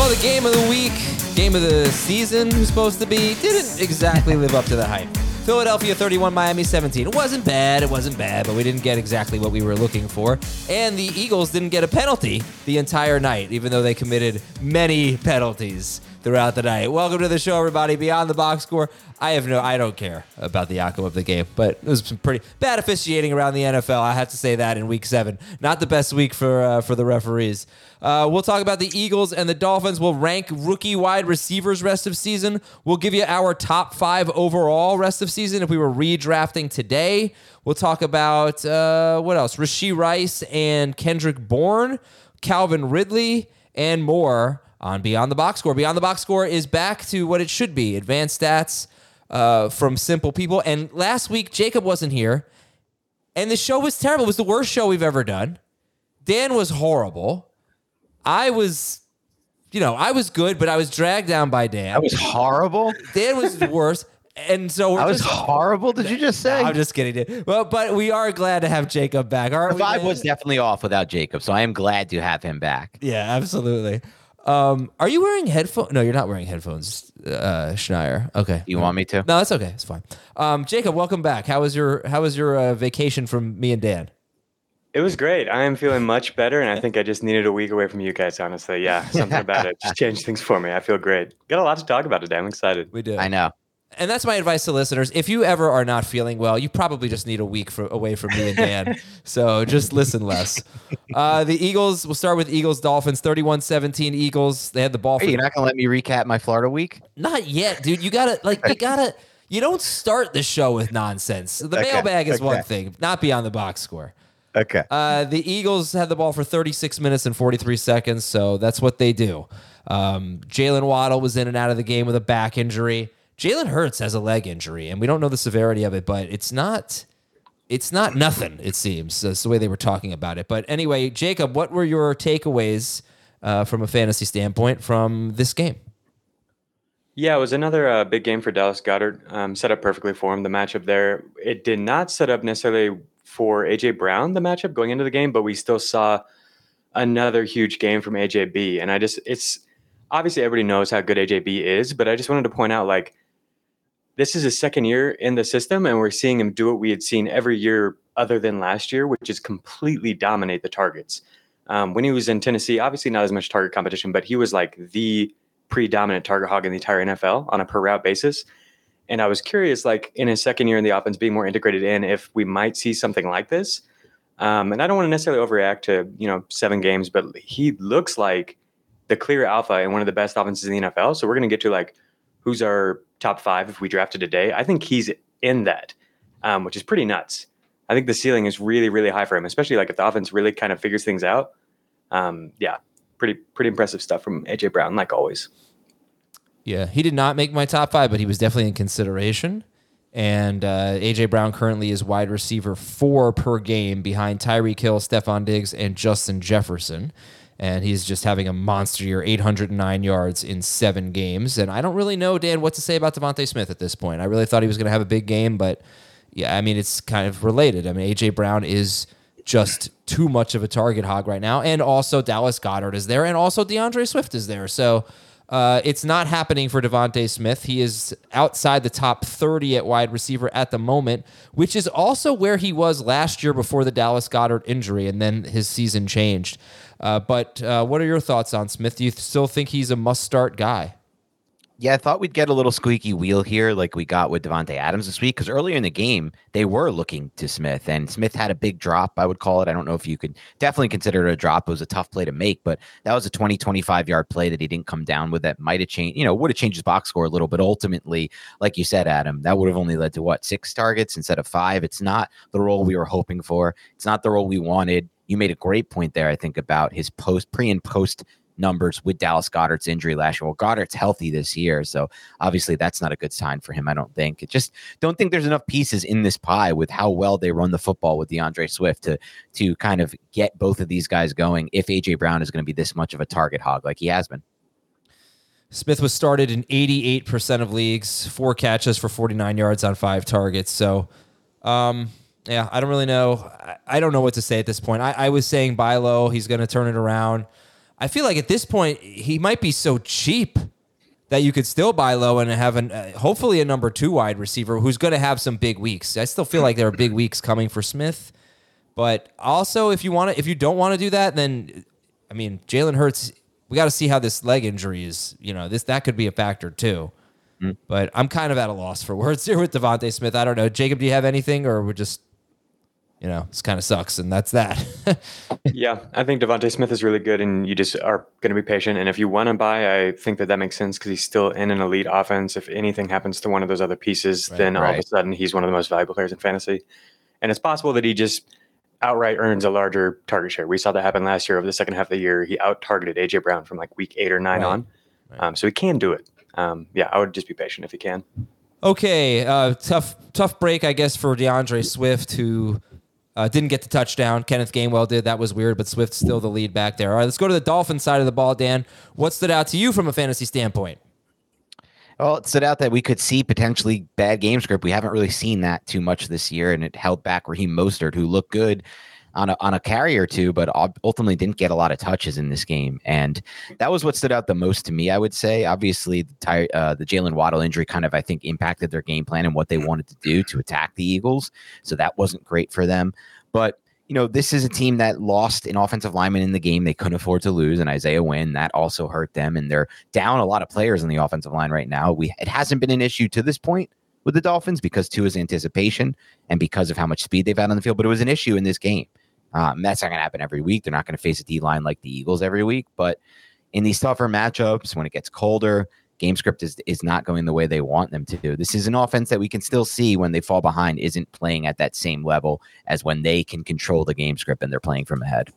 Well, the game of the week, game of the season was supposed to be, didn't exactly live up to the hype. Philadelphia 31, Miami 17. It wasn't bad, it wasn't bad, but we didn't get exactly what we were looking for. And the Eagles didn't get a penalty the entire night, even though they committed many penalties throughout the night. Welcome to the show, everybody. Beyond the box score. I have no, I don't care about the outcome of the game, but it was some pretty bad officiating around the NFL. I have to say that in Week Seven, not the best week for uh, for the referees. Uh, we'll talk about the Eagles and the Dolphins. We'll rank rookie wide receivers rest of season. We'll give you our top five overall rest of season if we were redrafting today. We'll talk about uh, what else? Rashee Rice and Kendrick Bourne, Calvin Ridley, and more on Beyond the Box Score. Beyond the Box Score is back to what it should be advanced stats uh, from simple people. And last week, Jacob wasn't here, and the show was terrible. It was the worst show we've ever done. Dan was horrible. I was, you know, I was good, but I was dragged down by Dan. I was horrible. Dan was the worst. And so we're I was just, horrible. Did you just say? I'm just kidding. dude. Well, but we are glad to have Jacob back. Aren't the vibe was definitely off without Jacob, so I am glad to have him back. Yeah, absolutely. Um, are you wearing headphones? No, you're not wearing headphones, uh, Schneier. Okay. You want me to? No, that's okay. It's fine. Um, Jacob, welcome back. How was your How was your uh, vacation from me and Dan? It was great. I am feeling much better, and I think I just needed a week away from you guys. Honestly, yeah, something about it just changed things for me. I feel great. Got a lot to talk about today. I'm excited. We did. I know. And that's my advice to listeners. If you ever are not feeling well, you probably just need a week for, away from me and Dan. so just listen less. Uh, the Eagles, we'll start with Eagles Dolphins 31 17 Eagles. They had the ball for you're not gonna let me recap my Florida week? Not yet, dude. You gotta like you gotta you don't start the show with nonsense. The Okay, mailbag is one thing, not beyond the box score. Okay. Uh, the Eagles had the ball for 36 minutes and 43 seconds, so that's what they do. Um, Jalen Waddle was in and out of the game with a back injury. Jalen Hurts has a leg injury, and we don't know the severity of it, but it's not it's not nothing. It seems that's the way they were talking about it. But anyway, Jacob, what were your takeaways uh, from a fantasy standpoint from this game? Yeah, it was another uh, big game for Dallas Goedert. Um, set up perfectly for him. The matchup there, it did not set up necessarily for AJ Brown the matchup going into the game, but we still saw another huge game from AJB. And I just, it's obviously everybody knows how good AJB is, but I just wanted to point out like this is his second year in the system, and we're seeing him do what we had seen every year other than last year, which is completely dominate the targets. Um, when he was in Tennessee, obviously not as much target competition, but he was like the predominant target hog in the entire NFL on a per route basis. And I was curious, like in his second year in the offense, being more integrated in, if we might see something like this. Um, and I don't want to necessarily overreact to you know seven games, but he looks like the clear alpha and one of the best offenses in the NFL. So we're going to get to like who's our top five if we drafted today. I think he's in that, um, which is pretty nuts. I think the ceiling is really, really high for him, especially like if the offense really kind of figures things out. Um, yeah, pretty, pretty impressive stuff from AJ Brown, like always. Yeah, he did not make my top five, but he was definitely in consideration. And uh, AJ Brown currently is wide receiver four per game behind Tyreek Hill, Stefon Diggs, and Justin Jefferson. And he's just having a monster year, 809 yards in seven games. And I don't really know, Dan, what to say about DeVonta Smith at this point. I really thought he was going to have a big game, but yeah, I mean, it's kind of related. I mean, AJ Brown is just too much of a target hog right now. And also Dallas Goedert is there, and also D'Andre Swift is there. So uh, it's not happening for DeVonta Smith. He is outside the top 30 at wide receiver at the moment, which is also where he was last year before the Dallas Goedert injury, and then his season changed. Uh, but uh, what are your thoughts on Smith? Do you still think he's a must start guy? Yeah, I thought we'd get a little squeaky wheel here, like we got with Davante Adams this week, because earlier in the game they were looking to Smith, and Smith had a big drop. I would call it. I don't know if you could definitely consider it a drop. It was a tough play to make, but that was a 20, 25 yard play that he didn't come down with. That might have changed, you know, would have changed his box score a little, but ultimately, like you said, Adam, that would have only led to what six targets instead of five. It's not the role we were hoping for. It's not the role we wanted. You made a great point there, I think, about his post, pre and post numbers with Dallas Goedert's injury last year. Well, Goedert's healthy this year, so obviously that's not a good sign for him. I don't think. It just don't think there's enough pieces in this pie with how well they run the football with D'Andre Swift to to kind of get both of these guys going. If AJ Brown is going to be this much of a target hog like he has been. Smith was started in 88% of leagues, four catches for 49 yards on five targets. So, um, yeah, I don't really know. I, I don't know what to say at this point. I, I was saying buy low. He's going to turn it around. I feel like at this point he might be so cheap that you could still buy low and have an uh, hopefully a number two wide receiver who's going to have some big weeks. I still feel like there are big weeks coming for Smith, but also if you want to, if you don't want to do that, then I mean Jalen Hurts. We got to see how this leg injury is. You know this that could be a factor too. Mm. But I'm kind of at a loss for words here with DeVonta Smith. I don't know, Jacob. Do you have anything, or we're just you know, this kind of sucks, and that's that. yeah, I think DeVonta Smith is really good, and you just are going to be patient. And if you want to buy, I think that that makes sense because he's still in an elite offense. If anything happens to one of those other pieces, right, then all right. of a sudden he's one of the most valuable players in fantasy. And it's possible that he just outright earns a larger target share. We saw that happen last year over the second half of the year. He out targeted AJ Brown from like week eight or nine right. on, um, so he can do it. Um, yeah, I would just be patient if he can. Okay, uh, tough tough break, I guess, for D'Andre Swift, who uh, didn't get the touchdown. Kenneth Gainwell did. That was weird, but Swift's still the lead back there. All right, let's go to the Dolphins side of the ball, Dan. What stood out to you from a fantasy standpoint? Well, it stood out that we could see potentially bad game script. We haven't really seen that too much this year, and it held back Raheem Mostert, who looked good on a, on a carry or two, but ultimately didn't get a lot of touches in this game. And that was what stood out the most to me, I would say. Obviously, the, uh, the Jalen Waddle injury kind of, I think, impacted their game plan and what they wanted to do to attack the Eagles. So that wasn't great for them. But you know, this is a team that lost an offensive lineman in the game they couldn't afford to lose, and Isaiah Wynn that also hurt them, and they're down a lot of players in the offensive line right now. We it hasn't been an issue to this point with the Dolphins because to his anticipation and because of how much speed they've had on the field, but it was an issue in this game. Um, that's not going to happen every week. They're not going to face a D line like the Eagles every week. But in these tougher matchups, when it gets colder, game script is, is not going the way they want them to. This is an offense that we can still see when they fall behind isn't playing at that same level as when they can control the game script and they're playing from ahead.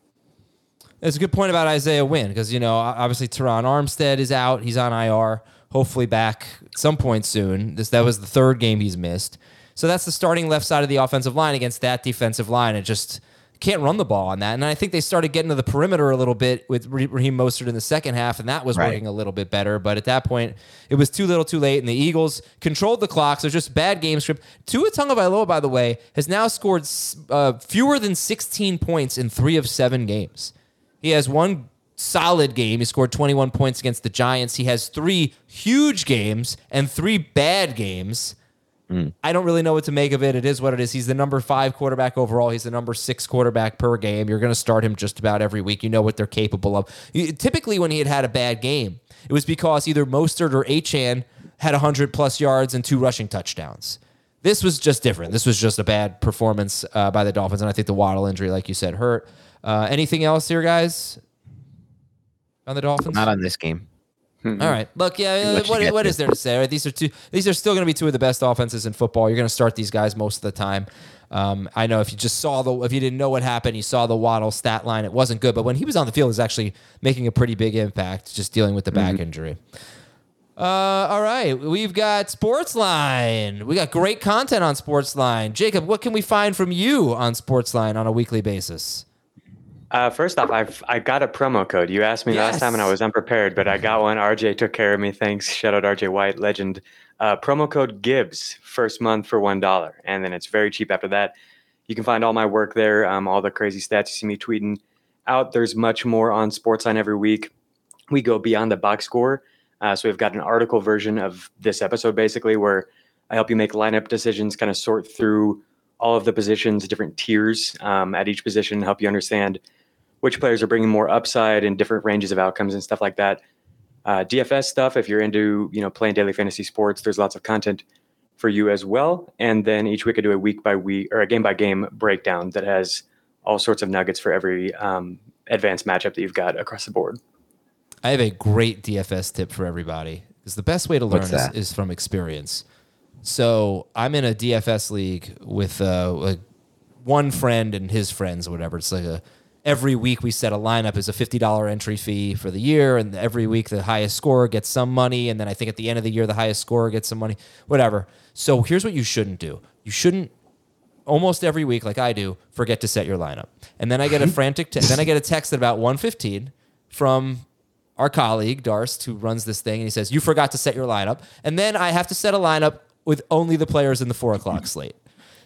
It's a good point about Isaiah Wynn because, you know, obviously Terron Armstead is out. He's on IR, hopefully back some point soon. This That was the third game he's missed. So that's the starting left side of the offensive line against that defensive line. It just – can't run the ball on that. And I think they started getting to the perimeter a little bit with Raheem Mostert in the second half, and that was right. working a little bit better. But at that point, it was too little, too late, and the Eagles controlled the clock. So just bad game script. Tua Tagovailoa, by the way, has now scored uh, fewer than 16 points in three of seven games. He has one solid game. He scored 21 points against the Giants. He has three huge games and three bad games. Mm. I don't really know what to make of it. It is what it is. He's the number five quarterback overall. He's the number six quarterback per game. You're going to start him just about every week. You know what they're capable of. typically, when he had had a bad game, it was because either Mostert or Achane had 100 plus yards and two rushing touchdowns. This was just different. This was just a bad performance uh, by the Dolphins. And I think the Waddle injury, like you said, hurt. Uh, anything else here, guys, on the Dolphins? Not on this game. Mm-hmm. All right. Look, yeah, what, what, what is there to say? Right? These are two these are still going to be two of the best offenses in football. You're going to start these guys most of the time. Um, I know if you just saw the if you didn't know what happened, you saw the Waddle stat line. It wasn't good, but when he was on the field, he was actually making a pretty big impact, just dealing with the back mm-hmm. injury. Uh, all right, we've got Sportsline. We got great content on Sportsline. Jacob, what can we find from you on Sportsline on a weekly basis? Uh, first off, I've I got a promo code. You asked me yes. last time, and I was unprepared, but I got one. RJ took care of me. Thanks. Shout out RJ White, legend. Uh, promo code Gibbs first month for one dollar, and then it's very cheap after that. You can find all my work there, um, all the crazy stats you see me tweeting out. There's much more on Sportsline every week. We go beyond the box score, uh, so we've got an article version of this episode basically where I help you make lineup decisions, kind of sort through all of the positions, different tiers um, at each position, help you understand which players are bringing more upside and different ranges of outcomes and stuff like that. uh, DFS stuff. If you're into you know playing daily fantasy sports, there's lots of content for you as well. And then each week I do a week by week or a game by game breakdown that has all sorts of nuggets for every um, advanced matchup that you've got across the board. I have a great DFS tip for everybody because the best way to learn What's is, that? is from experience. So I'm in a DFS league with uh, like one friend and his friends or whatever. It's like a every week we set a lineup as a fifty dollar entry fee for the year, and every week the highest scorer gets some money, and then I think at the end of the year the highest scorer gets some money, whatever. So here's what you shouldn't do: you shouldn't almost every week, like I do, forget to set your lineup. And then I get a frantic, te- then I get a text at about 1.15 from our colleague, Darst, who runs this thing. And he says, you forgot to set your lineup. And then I have to set a lineup with only the players in the four o'clock slate.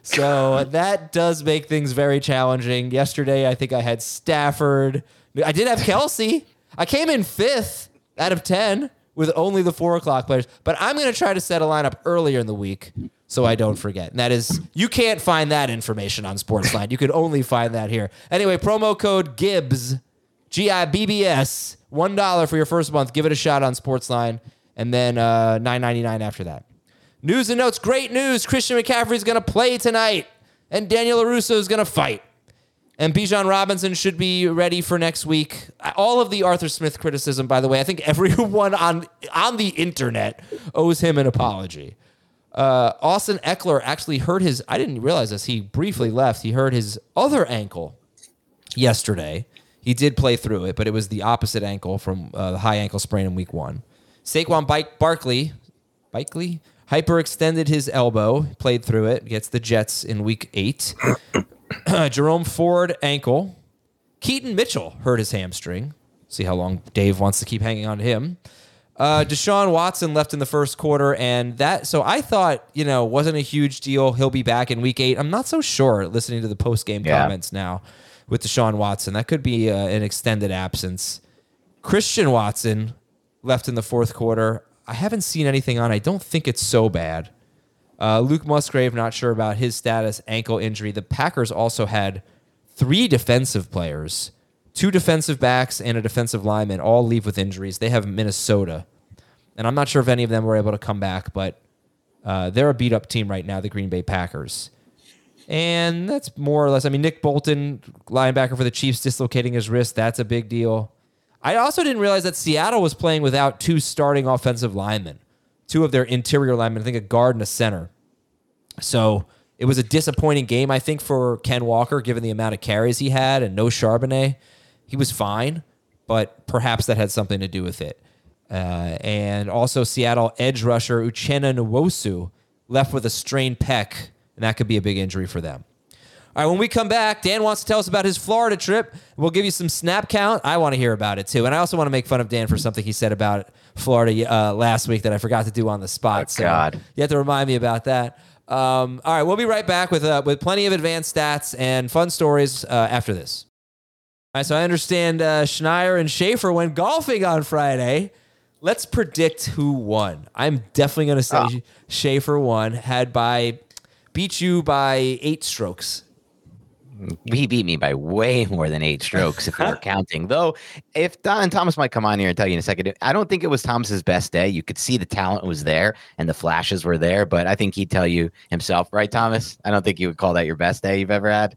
So that does make things very challenging. Yesterday, I think I had Stafford. I did have Kelce. I came in fifth out of 10 with only the four o'clock players. But I'm going to try to set a lineup earlier in the week so I don't forget. And that is, you can't find that information on Sportsline. You can only find that here. Anyway, promo code GIBBS, G I B B S, $1 for your first month. Give it a shot on Sportsline. And then uh, $9.99 after that. News and notes. Great news. Christian McCaffrey is going to play tonight, and Daniel LaRusso is going to fight. And Bijan Robinson should be ready for next week. All of the Arthur Smith criticism, by the way, I think everyone on on the internet owes him an apology. Uh, Austin Ekeler actually hurt his. I didn't realize this. He briefly left. He hurt his other ankle yesterday. He did play through it, but it was the opposite ankle from uh, the high ankle sprain in week one. Saquon Bike Barkley, Barkley hyperextended his elbow, played through it, gets the Jets in week eight. Jerome Ford ankle. Keaton Mitchell hurt his hamstring. See how long Dave wants to keep hanging on to him. Uh, Deshaun Watson left in the first quarter, and that. So I thought, you know, wasn't a huge deal. He'll be back in week eight. I'm not so sure. Listening to the post game Yeah. comments now with Deshaun Watson, that could be uh, an extended absence. Christian Watson left in the fourth quarter. I haven't seen anything on. I don't think it's so bad. Uh, Luke Musgrave, not sure about his status, ankle injury. The Packers also had three defensive players, two defensive backs, and a defensive lineman all leave with injuries. They have Minnesota. And I'm not sure if any of them were able to come back, but uh, they're a beat up team right now, the Green Bay Packers. And that's more or less, I mean, Nick Bolton, linebacker for the Chiefs, dislocating his wrist. That's a big deal. I also didn't realize that Seattle was playing without two starting offensive linemen, two of their interior linemen, I think a guard and a center. So it was a disappointing game, I think, for Ken Walker, given the amount of carries he had and no Charbonnet. He was fine, but perhaps that had something to do with it. Uh, and also, Seattle edge rusher Uchenna Nwosu left with a strained pec, and that could be a big injury for them. All right, when we come back, Dan wants to tell us about his Florida trip. We'll give you some snap count. I want to hear about it too. And I also want to make fun of Dan for something he said about Florida uh, last week that I forgot to do on the spot. Oh, God. You have to remind me about that. Um, all right, we'll be right back with, uh, with plenty of advanced stats and fun stories uh, after this. All right, so I understand uh, Schneier and Schaefer went golfing on Friday. Let's predict who won. I'm definitely going to say Ah. Schaefer won, had by beat you by eight strokes. He beat me by way more than eight strokes if we are counting. Though, if Don Thomas might come on here and tell you in a second, I don't think it was Thomas's best day. You could see the talent was there and the flashes were there, but I think he'd tell you himself, right, Thomas? I don't think you would call that your best day you've ever had.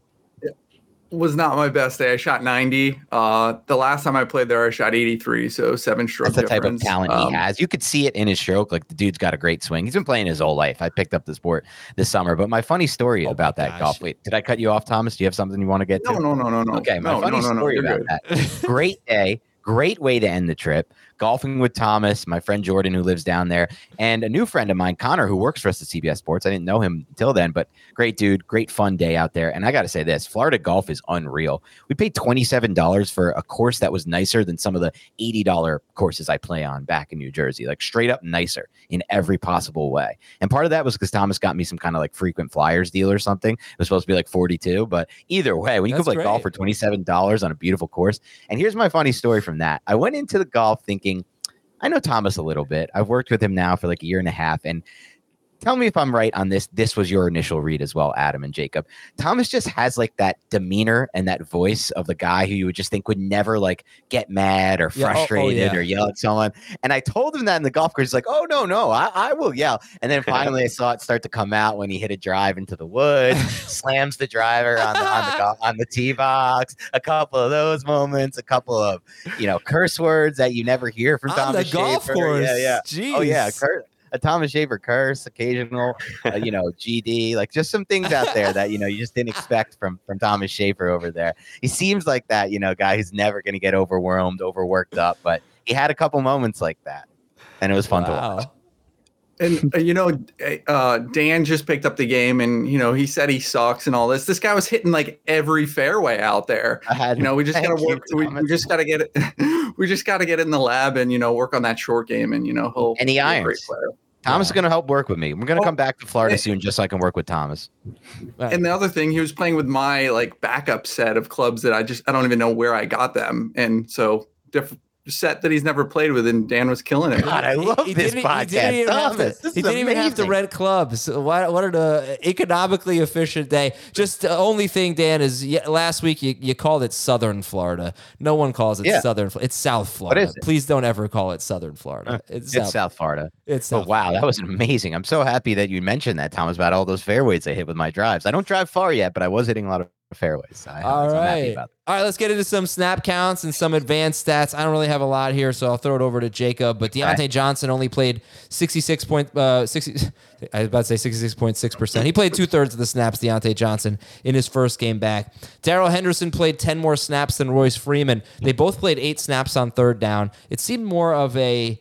Was not my best day. I shot 90. Uh, the last time I played there, I shot 83. So seven stroke That's the type of talent Um, he has. You could see it in his stroke. Like the dude's got a great swing. He's been playing his whole life. I picked up the sport this summer. But my funny story Oh about that gosh. golf. Wait, did I cut you off, Thomas? Do you have something you want to get to? No, no, no, no, no. Okay, my no, funny no, no, no. story You're about good. that. Great day, great way to end the trip. Golfing with Thomas, my friend Jordan, who lives down there, and a new friend of mine, Connor, who works for us at CBS Sports. I didn't know him until then, but great dude, great fun day out there. And I got to say this Florida golf is unreal. We paid $27 for a course that was nicer than some of the $80 courses I play on back in New Jersey, like straight up nicer in every possible way. And part of that was because Thomas got me some kind of like frequent flyers deal or something. It was supposed to be like 42, but either way, when you That's could play golf for $27 on a beautiful course. And here's my funny story from that. I went into the golf thinking, I know Thomas a little bit. I've worked with him now for like a year and a half. And tell me if I'm right on this. This was your initial read as well, Adam and Jacob. Thomas just has like that demeanor and that voice of the guy who you would just think would never like get mad or Yeah, oh- oh, frustrated yeah. or yell at someone. And I told him that in the golf course. He's like, oh no, no, I, I will yell. And then finally I saw it start to come out when he hit a drive into the woods, slams the driver on the on the golf, on the tee box. A couple of those moments, a couple of you know curse words that you never hear from On Thomas the golf Schaefer. course. Yeah, yeah. Jeez. Oh yeah, cur- a Thomas Schaefer curse, occasional, uh, you know, GD, like just some things out there that you know you just didn't expect from from Thomas Schaefer over there. He seems like that, you know, guy who's never going to get overwhelmed, overworked up, but he had a couple moments like that, and it was fun to watch. And uh, you know, uh, Dan just picked up the game, and you know he said he sucks and all this. This guy was hitting like every fairway out there. I had, You know, we just gotta you, work. We, we just gotta get it. we just gotta get in the lab and you know work on that short game, and you know he'll And he be a great irons. Player. Thomas is going to help work with me. We're going to Oh, come back to Florida soon, just so I can work with Thomas. And the other thing, he was playing with my like backup set of clubs that I just I don't even know where I got them, and so different set that he's never played with, and Dan was killing it. God, I love he this didn't- he podcast, didn't even have to- Thomas. This he didn't even have to amazing. rent clubs. What, what an uh, economically efficient day. Just the only thing, Dan, is yeah, last week you, you called it Southern Florida. No one calls it Yeah. Southern. Fl- It's South Florida. is it? Please don't ever call it Southern Florida. It's, It's South. South Florida. It's Oh South wow, that was amazing! I'm so happy that you mentioned that, Thomas, about all those fairways I hit with my drives. I don't drive far yet, but I was hitting a lot of fairways. I, All so I'm happy right. All right, let's get into some snap counts and some advanced stats. I don't really have a lot here, so I'll throw it over to Jacob. But Diontae Okay. Johnson only played 66 point, uh, 60, I was about to say 66.6%. He played two thirds of the snaps, Diontae Johnson, in his first game back. Darrell Henderson played 10 more snaps than Royce Freeman. They both played eight snaps on third down. It seemed more of a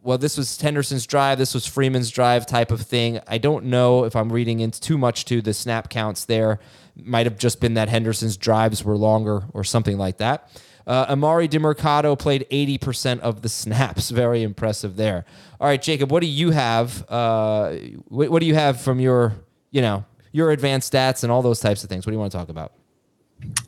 well, this was Henderson's drive, this was Freeman's drive type of thing. I don't know if I'm reading into too much to the snap counts there. Might have just been that Henderson's drives were longer or something like that. Uh, Emari Demercato played 80% of the snaps. Very impressive there. All right, Jacob, what do you have? Uh, what, what do you have from your, you know, your advanced stats and all those types of things? What do you want to talk about?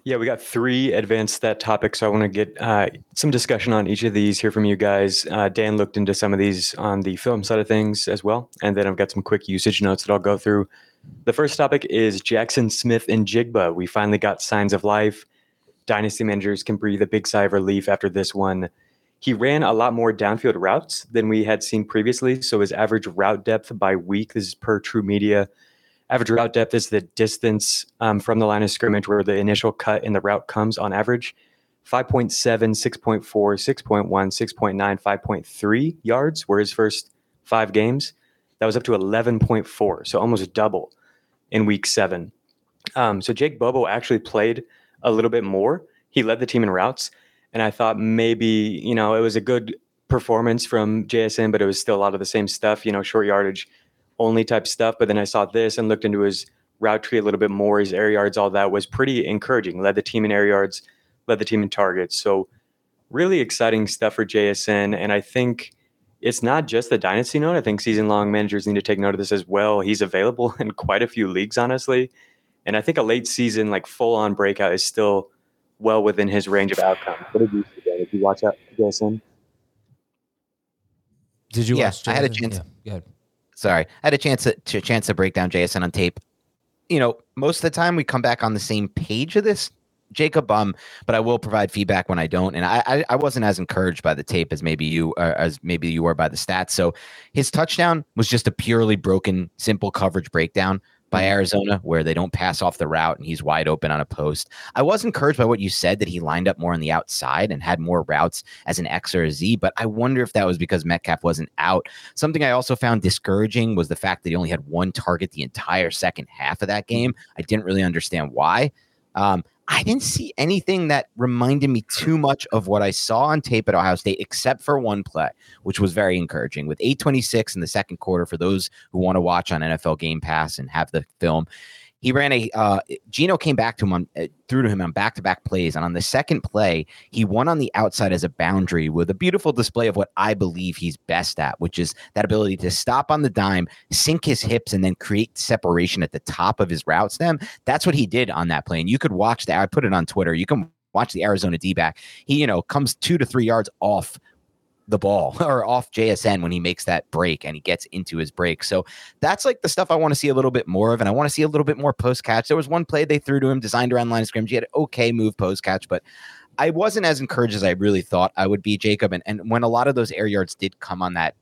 Yeah, we got three advanced stat topics. So I want to get uh, some discussion on each of these, hear from you guys. Uh, Dan looked into some of these on the film side of things as well. And then I've got some quick usage notes that I'll go through. The first topic is Jaxon Smith-Njigba. We finally got signs of life. Dynasty managers can breathe a big sigh of relief after this one. He ran a lot more downfield routes than we had seen previously. So his average route depth by week, this is per True Media, average route depth is the distance um, from the line of scrimmage where the initial cut in the route comes on average 5.7 6.4 6.1 6.9 5.3 yards were his first five games that was up to 11.4 so almost double in week seven um, so jake bobo actually played a little bit more he led the team in routes and i thought maybe you know it was a good performance from jsn but it was still a lot of the same stuff you know short yardage only type stuff. But then I saw this and looked into his route tree a little bit more. His air yards, all that was pretty encouraging. Led the team in air yards, led the team in targets. So really exciting stuff for JSN. And I think it's not just the dynasty note. I think season long managers need to take note of this as well. He's available in quite a few leagues, honestly. And I think a late season, like full on breakout, is still well within his range of outcomes. What did you see, Dan? Did you watch out JSN? Did you Yeah, watch I had a chance- Yeah, go ahead. Sorry, I had a chance to, to chance to break down JSN on tape. You know, most of the time we come back on the same page of this, Jacob. Um, but I will provide feedback when I don't. And I I, I wasn't as encouraged by the tape as maybe you uh, as maybe you were by the stats. So his touchdown was just a purely broken, simple coverage breakdown by Arizona, where they don't pass off the route and he's wide open on a post. I was encouraged by what you said that he lined up more on the outside and had more routes as an X or a Z, but I wonder if that was because Metcalf wasn't out. Something I also found discouraging was the fact that he only had one target the entire second half of that game. I didn't really understand why. Um, I didn't see anything that reminded me too much of what I saw on tape at Ohio State, except for one play, which was very encouraging. With 826 in the second quarter, for those who want to watch on NFL Game Pass and have the film, he ran a uh, Gino came back to him on uh, threw to him on back to back plays, and on the second play, he won on the outside as a boundary with a beautiful display of what I believe he's best at, which is that ability to stop on the dime, sink his hips, and then create separation at the top of his route stem. That's what he did on that play, and you could watch that. I put it on Twitter. You can watch the Arizona D back. He you know comes two to three yards off the ball or off JSN when he makes that break and he gets into his break. So that's like the stuff I want to see a little bit more of. And I want to see a little bit more post catch. There was one play they threw to him designed around line of scrimmage. He had okay move post catch, but I wasn't as encouraged as I really thought I would be, Jacob. And, and when a lot of those air yards did come on that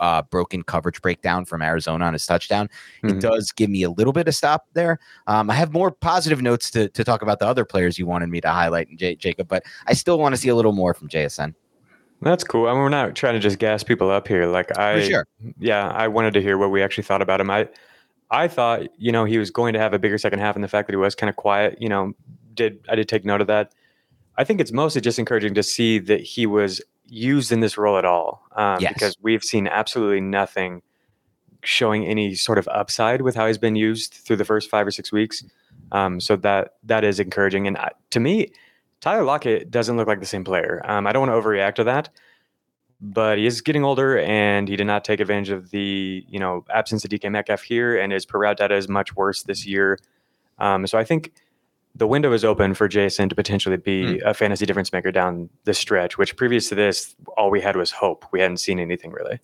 uh, broken coverage breakdown from Arizona on his touchdown. Mm-hmm. It does give me a little bit of stop there. Um, I have more positive notes to, to talk about the other players you wanted me to highlight, J- Jacob, but I still want to see a little more from JSN. That's cool. I mean, we're not trying to just gas people up here. Like I, sure. yeah, I wanted to hear what we actually thought about him. I, I thought, you know, he was going to have a bigger second half, and the fact that he was kind of quiet, you know, did I did take note of that. I think it's mostly just encouraging to see that he was used in this role at all, um, yes. because we've seen absolutely nothing showing any sort of upside with how he's been used through the first five or six weeks. Um, so that that is encouraging, and uh, to me, Tyler Lockett doesn't look like the same player. Um, I don't want to overreact to that, but he is getting older, and he did not take advantage of the you know absence of DK Metcalf here, and his per route data is much worse this year. Um, so I think the window is open for Jason to potentially be mm. a fantasy difference maker down the stretch. Which previous to this, all we had was hope. We hadn't seen anything really.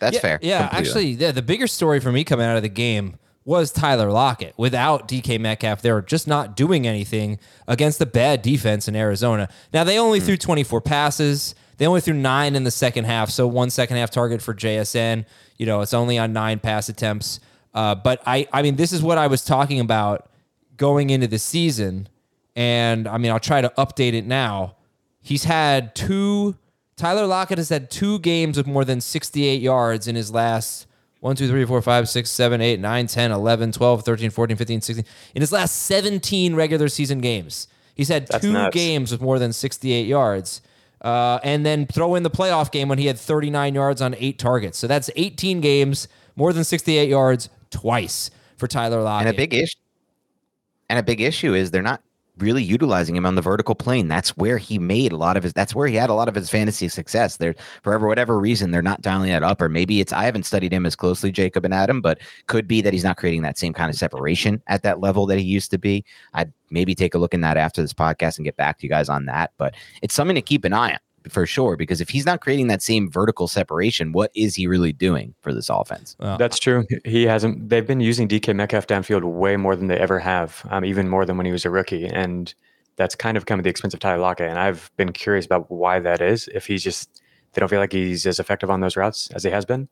That's yeah, fair. Yeah, completely. actually, yeah, the bigger story for me coming out of the game was Tyler Lockett. Without DK Metcalf, they were just not doing anything against the bad defense in Arizona. Now, they only mm. threw 24 passes. They only threw nine in the second half. So, one second half target for JSN. You know, it's only on nine pass attempts. Uh, but I, I mean, this is what I was talking about going into the season. And I mean, I'll try to update it now. He's had two, Tyler Lockett has had two games with more than 68 yards in his last 1, 2, 3, 4, 5, 6, 7, 8, 9, 10, 11, 12, 13, 14, 15, 16. In his last 17 regular season games, he's had That's two nuts. games with more than 68 yards. Uh, and then throw in the playoff game when he had 39 yards on eight targets. So that's 18 games, more than 68 yards twice for Tyler Lockett. And a big issue. And a big issue is they're not really utilizing him on the vertical plane. That's where he made a lot of his. That's where he had a lot of his fantasy success. There, for whatever reason, they're not dialing that up, or maybe it's I haven't studied him as closely, Jacob and Adam, but could be that he's not creating that same kind of separation at that level that he used to be. I'd maybe take a look in that after this podcast and get back to you guys on that. But it's something to keep an eye on for sure because if he's not creating that same vertical separation, what is he really doing for this offense? Well, That's true. He hasn't. They've been using DK Metcalf downfield way more than they ever have, um, even more than when he was a rookie, and that's kind of come at the expense of Tyler Lockett. And I've been curious about why that is. If he's just they don't feel like he's as effective on those routes as he has been,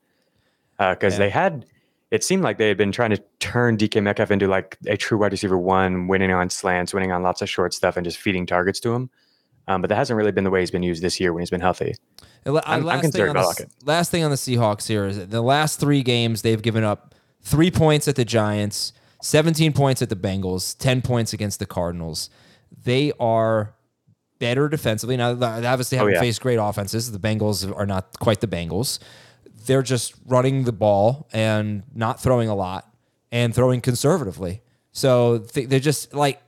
because uh, yeah. they had. It seemed like they had been trying to turn DK Metcalf into like a true wide receiver one, winning on slants, winning on lots of short stuff, and just feeding targets to him. Um, but that hasn't really been the way he's been used this year when he's been healthy. I'm, I'm concerned about the, Last thing on the Seahawks here is the last three games they've given up three points at the Giants, 17 points at the Bengals, 10 points against the Cardinals. They are better defensively. Now, obviously they obviously haven't oh, yeah. faced great offenses. The Bengals are not quite the Bengals. They're just running the ball and not throwing a lot and throwing conservatively. So they're just like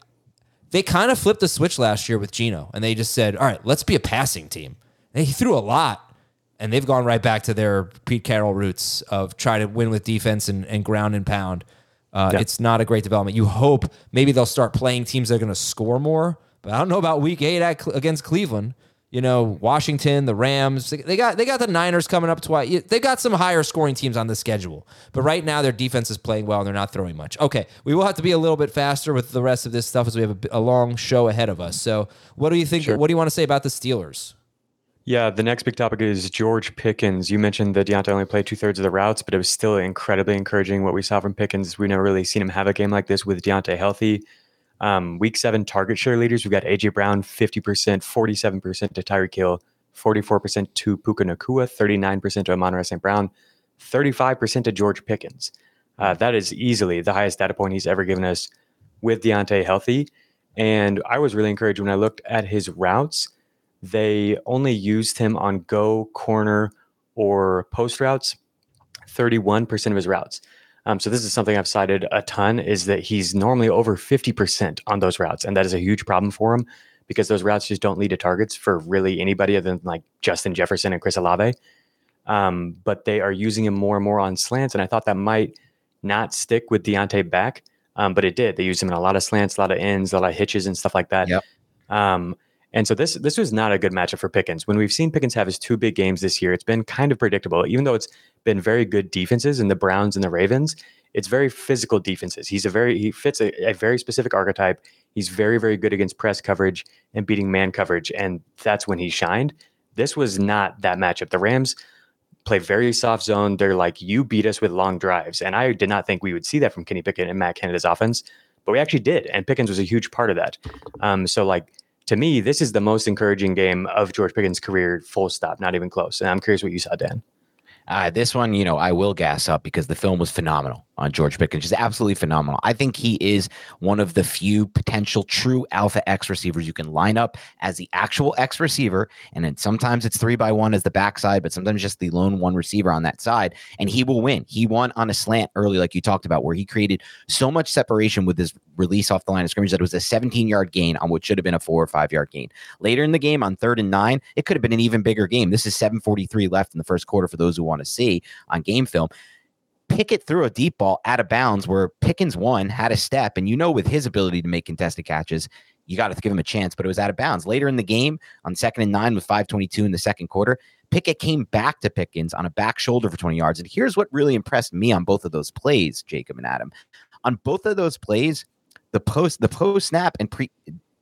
they kind of flipped the switch last year with Geno, and they just said, "All right, let's be a passing team." And he threw a lot, and they've gone right back to their Pete Carroll roots of try to win with defense and, and ground and pound. Uh, yeah. It's not a great development. You hope maybe they'll start playing teams that are going to score more, but I don't know about Week Eight at, against Cleveland you know, Washington, the Rams. They got they got the Niners coming up twice. They got some higher scoring teams on the schedule. But right now their defense is playing well and they're not throwing much. Okay, we will have to be a little bit faster with the rest of this stuff as we have a, a long show ahead of us. So, what do you think sure. what do you want to say about the Steelers? Yeah, the next big topic is George Pickens. You mentioned that Diontae only played two thirds of the routes, but it was still incredibly encouraging what we saw from Pickens. We've never really seen him have a game like this with Diontae healthy. Um, week seven target share leaders, we've got AJ Brown, 50%, 47% to Tyreek Hill, 44% to Puka Nacua, 39% to Amon St. Brown, 35% to George Pickens. Uh, that is easily the highest data point he's ever given us with Diontae healthy. And I was really encouraged when I looked at his routes. They only used him on go, corner, or post routes, 31% of his routes. Um, so this is something I've cited a ton is that he's normally over 50% on those routes. And that is a huge problem for him because those routes just don't lead to targets for really anybody other than like Justin Jefferson and Chris Olave. Um, but they are using him more and more on slants. And I thought that might not stick with Diontae back. Um, but it did. They used him in a lot of slants, a lot of ends, a lot of hitches and stuff like that. Yep. Um, And so this this was not a good matchup for Pickens. When we've seen Pickens have his two big games this year, it's been kind of predictable. Even though it's been very good defenses in the Browns and the Ravens, it's very physical defenses. He's a very he fits a, a very specific archetype. He's very very good against press coverage and beating man coverage, and that's when he shined. This was not that matchup. The Rams play very soft zone. They're like, you beat us with long drives. And I did not think we would see that from Kenny Pickett and Matt Canada's offense, but we actually did. And Pickens was a huge part of that. Um, so, like, to me, this is the most encouraging game of George Pickens' career, full stop, not even close. And I'm curious what you saw, Dan. Uh, this one, you know, I will gas up because the film was phenomenal on George Pickens, just absolutely phenomenal. I think he is one of the few potential true alpha X receivers you can line up as the actual X receiver. And then sometimes it's three by one as the backside, but sometimes just the lone one receiver on that side. And he will win. He won on a slant early, like you talked about, where he created so much separation with his release off the line of scrimmage that it was a 17 yard gain on what should have been a four or five yard gain. Later in the game on third and nine, it could have been an even bigger game. This is 743 left in the first quarter for those who want to see on game film. Pickett threw a deep ball out of bounds where Pickens one had a step, and you know with his ability to make contested catches, you got to give him a chance, but it was out of bounds. Later in the game, on second and nine with 522 in the second quarter, Pickett came back to Pickens on a back shoulder for 20 yards. And here's what really impressed me on both of those plays, Jacob and Adam. On both of those plays, the post the post snap and pre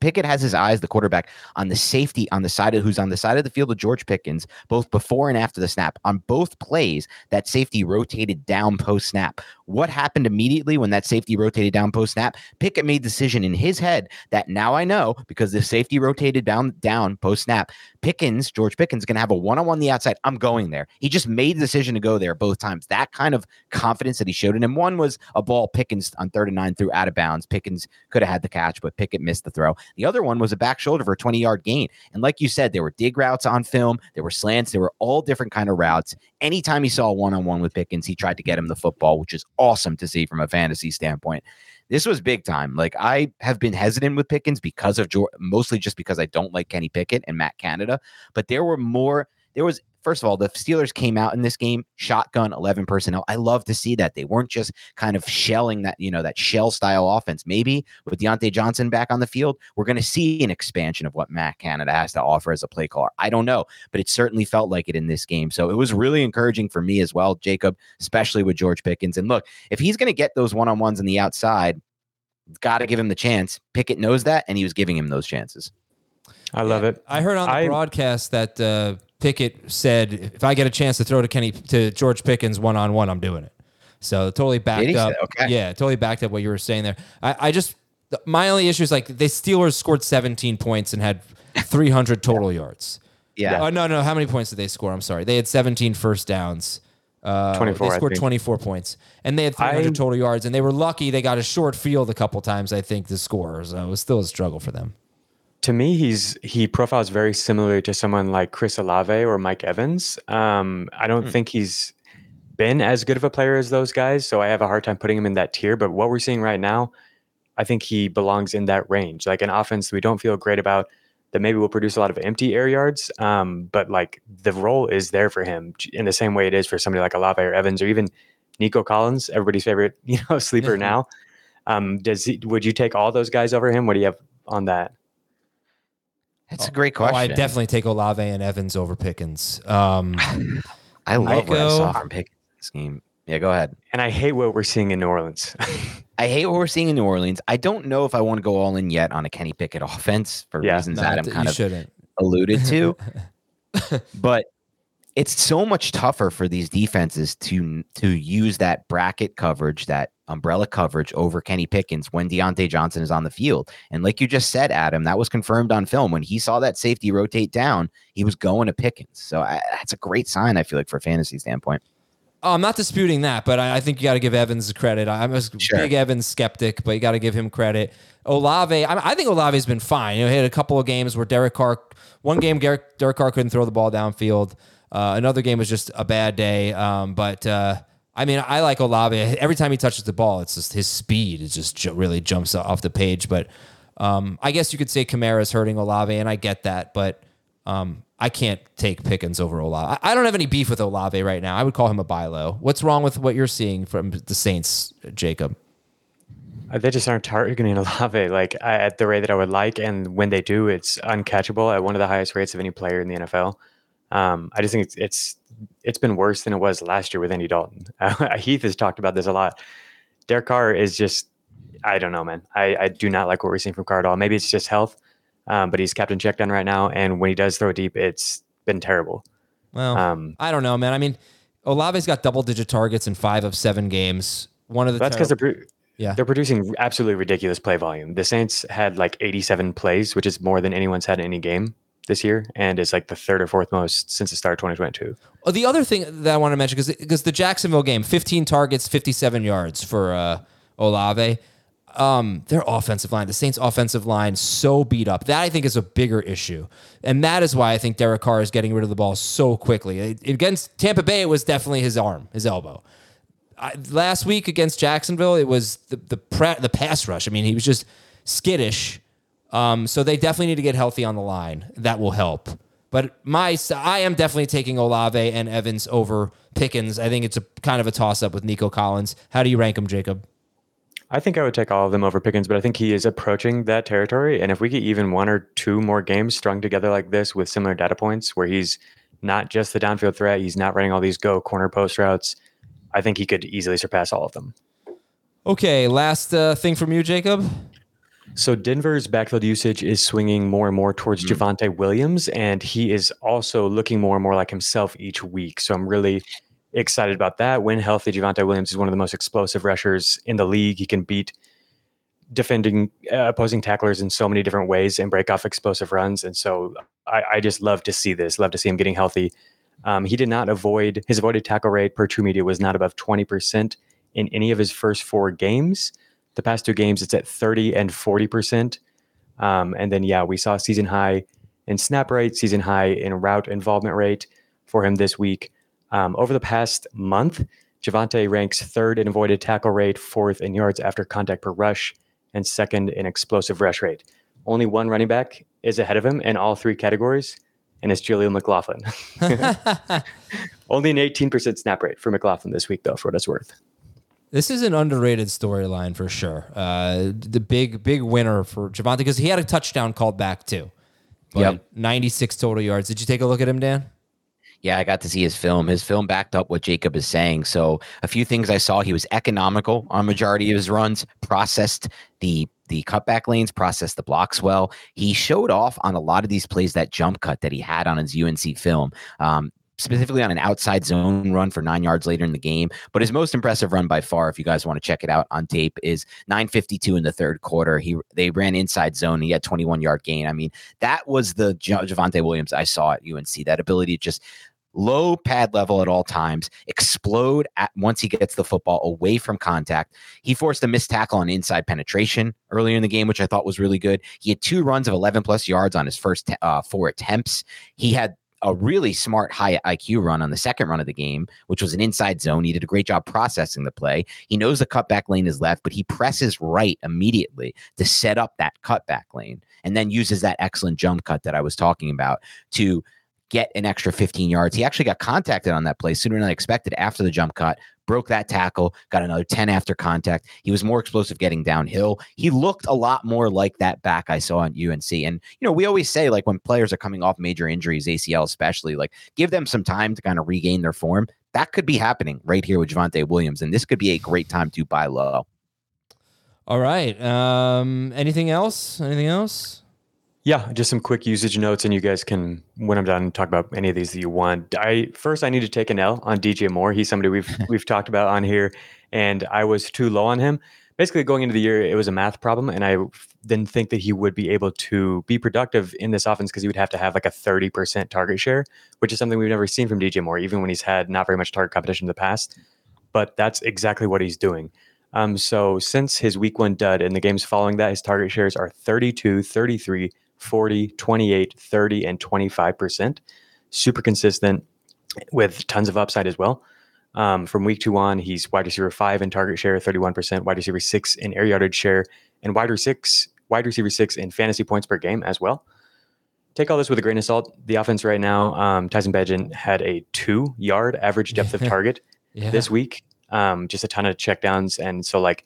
Pickett has his eyes, the quarterback, on the safety on the side of who's on the side of the field of George Pickens, both before and after the snap. On both plays, that safety rotated down post snap. What happened immediately when that safety rotated down post snap? Pickett made decision in his head that now I know because the safety rotated down down post snap. Pickens, George Pickens, is going to have a one on one the outside. I'm going there. He just made the decision to go there both times. That kind of confidence that he showed in him. One was a ball Pickens on third and nine threw out of bounds. Pickens could have had the catch, but Pickett missed the throw. The other one was a back shoulder for a 20 yard gain. And like you said, there were dig routes on film, there were slants, there were all different kind of routes. Anytime he saw one on one with Pickens, he tried to get him the football, which is awesome to see from a fantasy standpoint. This was big time. Like I have been hesitant with Pickens because of mostly just because I don't like Kenny Pickett and Matt Canada. But there were more. There was first of all, the Steelers came out in this game shotgun 11 personnel. I love to see that. They weren't just kind of shelling that, you know, that shell style offense. Maybe with Diontae Johnson back on the field, we're going to see an expansion of what Matt Canada has to offer as a play caller. I don't know, but it certainly felt like it in this game. So it was really encouraging for me as well, Jacob, especially with George Pickens. And look, if he's going to get those one on ones on the outside, got to give him the chance. Pickett knows that, and he was giving him those chances. I love it. I heard on the I- broadcast that uh, Pickett said, "If I get a chance to throw to Kenny to George Pickens one on one, I'm doing it." So totally backed Did he say up. Okay. Yeah, totally backed up what you were saying there. I, I just my only issue is like the Steelers scored 17 points and had 300 total yards. Yeah. Oh no, no. How many points did they score? I'm sorry. They had 17 first downs. Uh, 24, They scored 24 points, and they had 300 I- total yards. And they were lucky they got a short field a couple times. I think to score. So it was still a struggle for them. To me, he's he profiles very similar to someone like Chris Olave or Mike Evans. Um, I don't think he's been as good of a player as those guys, so I have a hard time putting him in that tier. But what we're seeing right now, I think he belongs in that range, like an offense we don't feel great about. That maybe will produce a lot of empty air yards, um, but like the role is there for him in the same way it is for somebody like Olave or Evans or even Nico Collins, everybody's favorite, you know, sleeper now. Um, does he? Would you take all those guys over him? What do you have on that? That's a great Oh, question. I definitely take Olave and Evans over Pickens. Um, I love what I saw from Pickens this game. Yeah, go ahead. And I hate what we're seeing in New Orleans. I hate what we're seeing in New Orleans. I don't know if I want to go all in yet on a Kenny Pickett offense for Yeah. reasons no, Adam th- kind of shouldn't. alluded to. but it's so much tougher for these defenses to to use that bracket coverage, that umbrella coverage over Kenny Pickens when Diontae Johnson is on the field. And like you just said, Adam, that was confirmed on film when he saw that safety rotate down. He was going to Pickens, so I, that's a great sign. I feel like for a fantasy standpoint. Oh, I'm not disputing that, but I, I think you got to give Evans credit. I'm a Sure. big Evans skeptic, but you got to give him credit. Olave, I, I think Olave's been fine. You know, he had a couple of games where Derek Carr, one game Derek, Derek Carr couldn't throw the ball downfield. Uh, another game was just a bad day. Um, but uh, I mean, I like Olave. Every time he touches the ball, it's just his speed. It just ju- really jumps off the page. But um, I guess you could say Kamara's hurting Olave, and I get that. But um, I can't take Pickens over Olave. I I don't have any beef with Olave right now. I would call him a buy low. What's wrong with what you're seeing from the Saints, Jacob? Uh, They just aren't targeting Olave like at the rate that I would like, and when they do, it's uncatchable at one of the highest rates of any player in the NFL. Um, I just think it's it's it's been worse than it was last year with Andy Dalton. Heath has talked about this a lot. Derek Carr is just I don't know, man. I, I do not like what we're seeing from Carr at all. Maybe it's just health, um, but he's captain check down right now, and when he does throw deep, it's been terrible. Well, Um, I don't know, man. I mean, Olave's got double digit targets in five of seven games. One of the That's because terri- they're pro- Yeah. they're producing absolutely ridiculous play volume. The Saints had like 87 plays, which is more than anyone's had in any game this year, and is like the third or fourth most since the start of 2022. Oh, the other thing that I want to mention because because the Jacksonville game, 15 targets, 57 yards for uh, Olave. Um, their offensive line, the Saints' offensive line, so beat up. That I think is a bigger issue, and that is why I think Derek Carr is getting rid of the ball so quickly. It- Against Tampa Bay, it was definitely his arm, his elbow. I, last week against Jacksonville, it was the the pre, the pass rush. I mean, he was just skittish. Um, so they definitely need to get healthy on the line. That will help. But my, I am definitely taking Olave and Evans over Pickens. I think it's a kind of a toss up with Nico Collins. How do you rank them, Jacob? I think I would take all of them over Pickens, but I think he is approaching that territory. And if we get even one or two more games strung together like this with similar data points, where he's not just the downfield threat, he's not running all these go corner post routes, I think he could easily surpass all of them. Okay, last uh, thing from you, Jacob. So Denver's backfield usage is swinging more and more towards Javonte Williams, and he is also looking more and more like himself each week. So I'm really excited about that. When healthy, Javonte Williams is one of the most explosive rushers in the league. He can beat defending uh, opposing tacklers in so many different ways and break off explosive runs. And so I, I just love to see this. Love to see him getting healthy. Um, he did not avoid his avoided tackle rate per true media was not above 20% in any of his first four games. The past two games, it's at 30 and 40%. Um, and then, yeah, we saw season high in snap rate, season high in route involvement rate for him this week. Um, over the past month, Javonte ranks third in avoided tackle rate, fourth in yards after contact per rush, and second in explosive rush rate. Only one running back is ahead of him in all three categories, and it's Jaleel McLaughlin. Only an 18% snap rate for McLaughlin this week, though, for what it's worth. This is an underrated storyline for sure. Uh, the big, big winner for Javonte because he had a touchdown called back too. But Yep. 96 total yards. Did you take a look at him, Dan? Yeah, I got to see his film. His film backed up what Jacob is saying. So a few things I saw. He was economical on majority of his runs, processed the the cutback lanes, processed the blocks well. He showed off on a lot of these plays that jump cut that he had on his UNC film. Um, specifically on an outside zone run for nine yards later in the game. But his most impressive run by far, if you guys want to check it out on tape, is 952 in the third quarter. He they ran inside zone. He had 21 yard gain. I mean, that was the Javonte Williams I saw at UNC. That ability to just low pad level at all times, explode at once he gets the football away from contact. He forced a missed tackle on inside penetration earlier in the game, which I thought was really good. He had two runs of 11 plus yards on his first te- uh, four attempts. He had a really smart high IQ run on the second run of the game, which was an inside zone. He did a great job processing the play. He knows the cutback lane is left, but he presses right immediately to set up that cutback lane and then uses that excellent jump cut that I was talking about to get an extra 15 yards. He actually got contacted on that play sooner than I expected after the jump cut, broke that tackle, got another 10 after contact. He was more explosive getting downhill. He looked a lot more like that back I saw on UNC. And, you know, we always say, like, when players are coming off major injuries, ACL especially, like, give them some time to kind of regain their form. That could be happening right here with Javonte Williams. And this could be a great time to buy low. All right. Um, anything else? Anything else? Yeah, just some quick usage notes, and you guys can, when I'm done, talk about any of these that you want. I first, I need to take an L on DJ Moore. He's somebody we've we've talked about on here, and I was too low on him. Basically, going into the year, it was a math problem, and I didn't think that he would be able to be productive in this offense because he would have to have like a 30% target share, which is something we've never seen from DJ Moore, even when he's had not very much target competition in the past. But that's exactly what he's doing. Um, so since his week one dud and the games following that, his target shares are 32, 33, 40, 28, 30, and 25%. Super consistent with tons of upside as well. Um, from week two on, he's wide receiver five in target share, 31%, wide receiver six in air yardage share, and wide receiver six, wide receiver six in fantasy points per game as well. Take all this with a grain of salt. The offense right now, um, Tyson Bagent had a two yard average depth of target Yeah. this week. Um, just a ton of checkdowns, and so like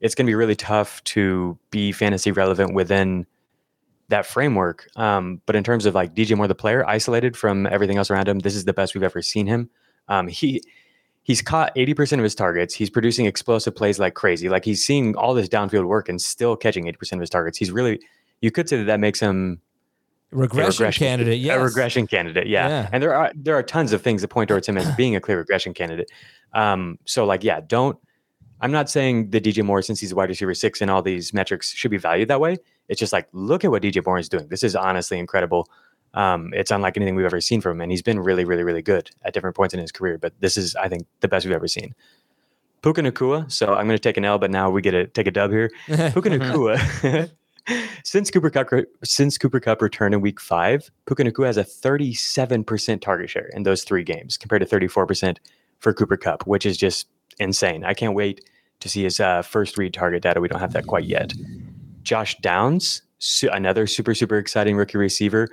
it's going to be really tough to be fantasy relevant within that framework. Um, but in terms of like DJ Moore, the player, isolated from everything else around him, this is the best we've ever seen him. Um, he he's caught 80% of his targets. He's producing explosive plays like crazy. Like he's seeing all this downfield work and still catching 80% of his targets. He's really, you could say that that makes him regression, regression candidate. Yes. A regression candidate. Yeah. yeah. And there are, there are tons of things that point towards him as being a clear regression candidate. Um, so like, yeah, don't, I'm not saying the DJ Moore, since he's a wide receiver six and all these metrics should be valued that way. It's just like, look at what DJ Moore is doing. This is honestly incredible. Um, it's unlike anything we've ever seen from him, and he's been really, really, really good at different points in his career. But this is, I think, the best we've ever seen. Puka Nacua. So I'm going to take an L, but now we get to take a dub here. Puka Nacua. since Cooper Kupp since Cooper Kupp returned in Week Five, Puka Nacua has a 37% target share in those three games, compared to 34% for Cooper Kupp, which is just insane. I can't wait to see his uh, first read target data. We don't have that quite yet. Josh Downs, su- another super super exciting rookie receiver,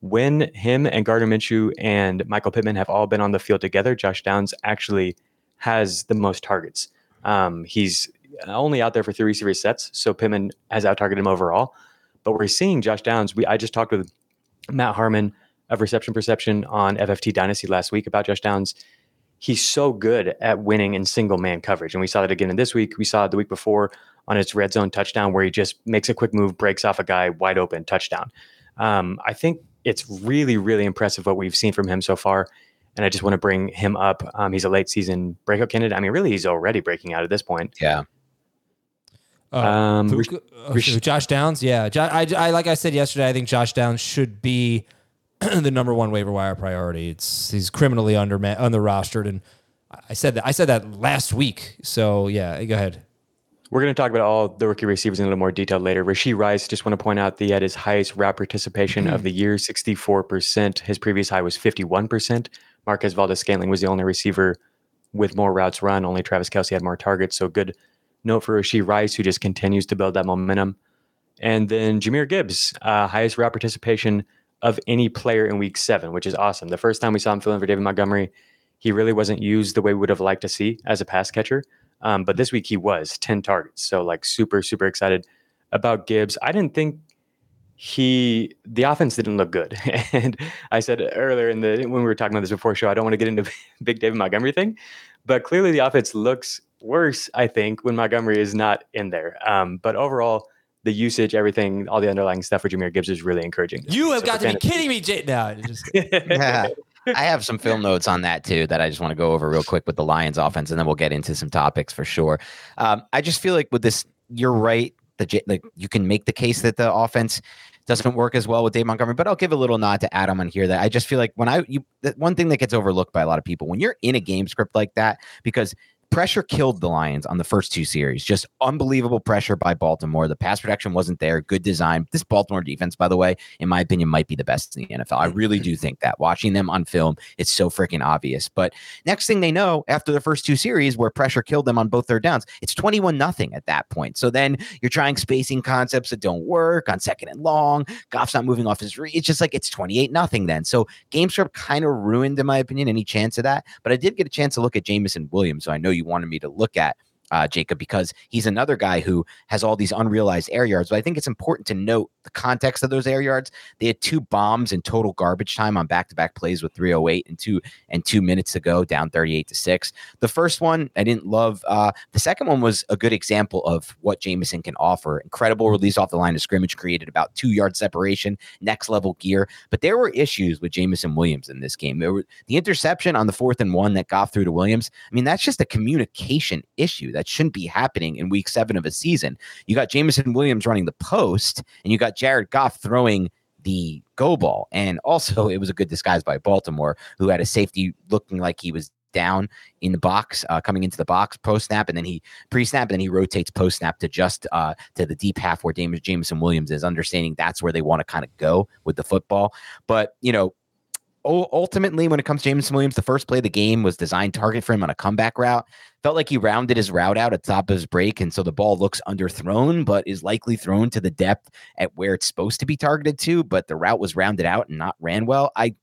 when him and Gardner Minshew and Michael Pittman have all been on the field together, Josh Downs actually has the most targets. Um, he's only out there for three series sets, so Pittman has out targeted him overall. But we're seeing Josh Downs. We I just talked with Matt Harmon of Reception Perception on FFT Dynasty last week about Josh Downs. He's so good at winning in single man coverage, and we saw that again in this week. We saw it the week before on his red zone touchdown where he just makes a quick move, breaks off a guy wide open touchdown. Um, I think it's really, really impressive what we've seen from him so far. And I just want to bring him up. Um, he's a late season breakout candidate. I mean, really, he's already breaking out at this point. Yeah. Uh, um, Puka, uh, Josh Downs, yeah. I, I, like I said yesterday, I think Josh Downs should be the number one waiver wire priority. It's he's criminally under under rostered, and I said that I said that last week. So yeah, go ahead. We're going to talk about all the rookie receivers in a little more detail later. Rashee Rice, just want to point out that he had his highest route participation of the year, 64%. His previous high was 51%. Marquez Valdes Scantling was the only receiver with more routes run. Only Travis Kelce had more targets. So good note for Rashee Rice, who just continues to build that momentum. And then Jahmyr Gibbs, uh, highest route participation of any player in week seven, which is awesome. The first time we saw him filling for David Montgomery, he really wasn't used the way we would have liked to see as a pass catcher. Um, but this week he was 10 targets. So like super, super excited about Gibbs. I didn't think he the offense didn't look good. and I said earlier in the when we were talking about this before show, I don't want to get into big David Montgomery thing, but clearly the offense looks worse, I think, when Montgomery is not in there. Um, but overall, the usage, everything, all the underlying stuff for Jahmyr Gibbs is really encouraging. You have so got to be kidding me, Jay. No, just yeah. I have some film notes on that too that I just want to go over real quick with the Lions offense, and then we'll get into some topics for sure. Um, I just feel like with this, you're right. The like you can make the case that the offense doesn't work as well with Dave Montgomery, but I'll give a little nod to Adam on here that I just feel like when I you one thing that gets overlooked by a lot of people when you're in a game script like that because pressure killed the Lions on the first two series. Just unbelievable pressure by Baltimore. The pass protection wasn't there. Good design. This Baltimore defense, by the way, in my opinion, might be the best in the NFL. I really do think that. Watching them on film, it's so freaking obvious. But next thing they know, after the first two series where pressure killed them on both their downs, it's 21 nothing at that point. So then you're trying spacing concepts that don't work on second and long. Goff's not moving off his read. It's just like it's 28 nothing then. So game script kind of ruined, in my opinion, any chance of that. But I did get a chance to look at Jameson Williams. So I know you wanted me to look at uh, Jacob, because he's another guy who has all these unrealized air yards. But I think it's important to note the context of those air yards. They had two bombs in total garbage time on back-to-back plays with 308 and two and two minutes to go, down 38 to six. The first one I didn't love. Uh, the second one was a good example of what Jameson can offer. Incredible release off the line of scrimmage, created about two yard separation, next level gear. But there were issues with Jameson Williams in this game. There were the interception on the fourth and one that got through to Williams. I mean, that's just a communication issue that shouldn't be happening in week seven of a season. You got Jameson Williams running the post, and you got Jared Goff throwing the go ball. And also, it was a good disguise by Baltimore, who had a safety looking like he was down in the box, uh, coming into the box post snap, and then he pre snap, and then he rotates post snap to just uh, to the deep half where James, Jameson Williams is, understanding that's where they want to kind of go with the football. But you know, ultimately, when it comes to Jameson Williams, the first play of the game was designed target for him on a comeback route. Felt like he rounded his route out at top of his break, and so the ball looks underthrown, but is likely thrown to the depth at where it's supposed to be targeted to. But the route was rounded out and not ran well. I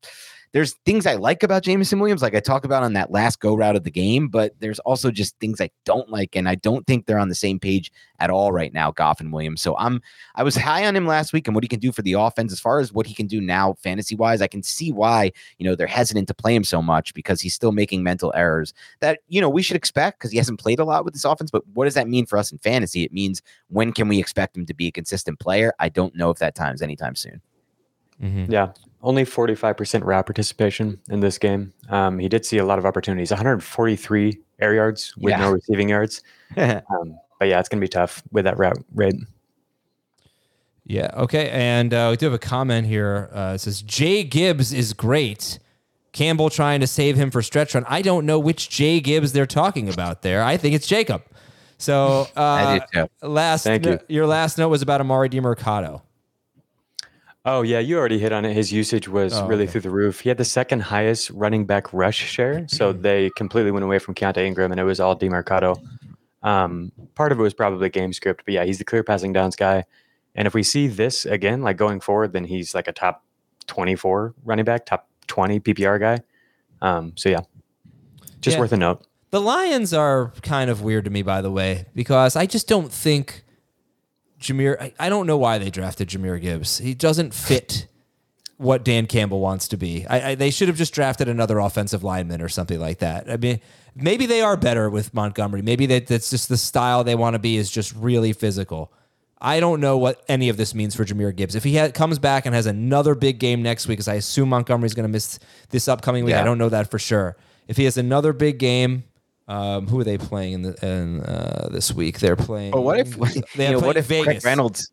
there's things I like about Jameson Williams, like I talked about on that last go route of the game, but there's also just things I don't like, and I don't think they're on the same page at all right now, Goff and Williams. So I'm I was high on him last week and what he can do for the offense. As far as what he can do now, fantasy wise, I can see why you know they're hesitant to play him so much because he's still making mental errors that you know we should expect because he hasn't played a lot with this offense. But what does that mean for us in fantasy? It means when can we expect him to be a consistent player? I don't know if that time's anytime soon. Mm-hmm. Yeah, only 45% route participation in this game. Um, he did see a lot of opportunities 143 air yards with Yeah. no receiving yards. Um, but yeah, it's going to be tough with that route rate. Yeah. Okay. And uh, we do have a comment here. Uh, it says Jay Gibbs is great. Campbell trying to save him for stretch run. I don't know which Jay Gibbs they're talking about there. I think it's Jacob. So uh, I do too. last, Thank you. your last note was about Emari Demercado. Oh, yeah, you already hit on it. His usage was Oh, really okay. through the roof. He had the second highest running back rush share. So they completely went away from Keaontay Ingram, and it was all Demercado. Um, part of it was probably game script, but yeah, he's the clear passing downs guy. And if we see this again, like going forward, then he's like a top 24 running back, top 20 PPR guy. Um, so yeah, just Yeah. worth a note. The Lions are kind of weird to me, by the way, because I just don't think Jahmyr. I, I don't know why they drafted Jahmyr Gibbs. He doesn't fit what Dan Campbell wants to be. I, I, they should have just drafted another offensive lineman or something like that. I mean, maybe they are better with Montgomery. Maybe that that's just the style they want to be is just really physical. I don't know what any of this means for Jahmyr Gibbs. If he ha- comes back and has another big game next week, because I assume Montgomery's going to miss this upcoming week, I don't know that for sure. If he has another big game, um, who are they playing in, the, in uh, this week? They're playing. But what if they you know, what if Vegas. Craig Reynolds?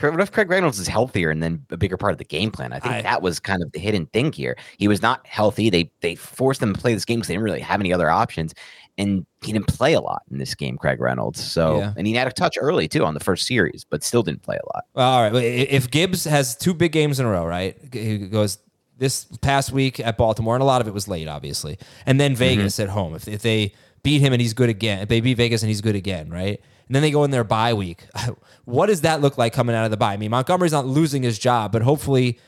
What if Craig Reynolds is healthier and then a bigger part of the game plan? I think I- that was kind of the hidden thing here. He was not healthy. They they forced him to play this game because they didn't really have any other options, and he didn't play a lot in this game. Craig Reynolds. So Yeah. and he had a touch early too on the first series, but still didn't play a lot. All right. If Gibbs has two big games in a row, right? He goes this past week at Baltimore, and a lot of it was late, obviously, and then mm-hmm. Vegas at home. If, if they beat him and he's good again, if they beat Vegas and he's good again, right? And then they go in their bye week. what does that look like coming out of the bye? I mean, Montgomery's not losing his job, but hopefully,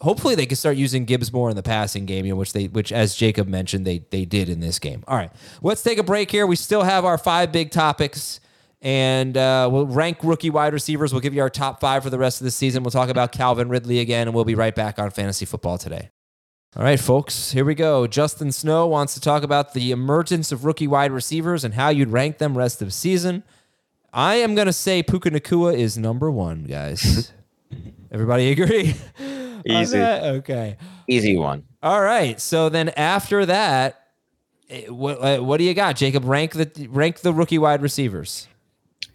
hopefully they can start using Gibbs more in the passing game, you know, which they, which as Jacob mentioned, they they did in this game. All right, let's take a break here. We still have our five big topics, and uh, we'll rank rookie wide receivers. We'll give you our top five for the rest of the season. We'll talk about Calvin Ridley again, and we'll be right back on fantasy football today. All right, folks, here we go. Justin Snow wants to talk about the emergence of rookie wide receivers and how you'd rank them rest of season. I am going to say Puka Nacua is number one, guys. Everybody agree? on Easy. that? Okay. Easy one. All right. So then after that, eh, what, uh, what do you got, Jacob? Rank the rank the rookie wide receivers.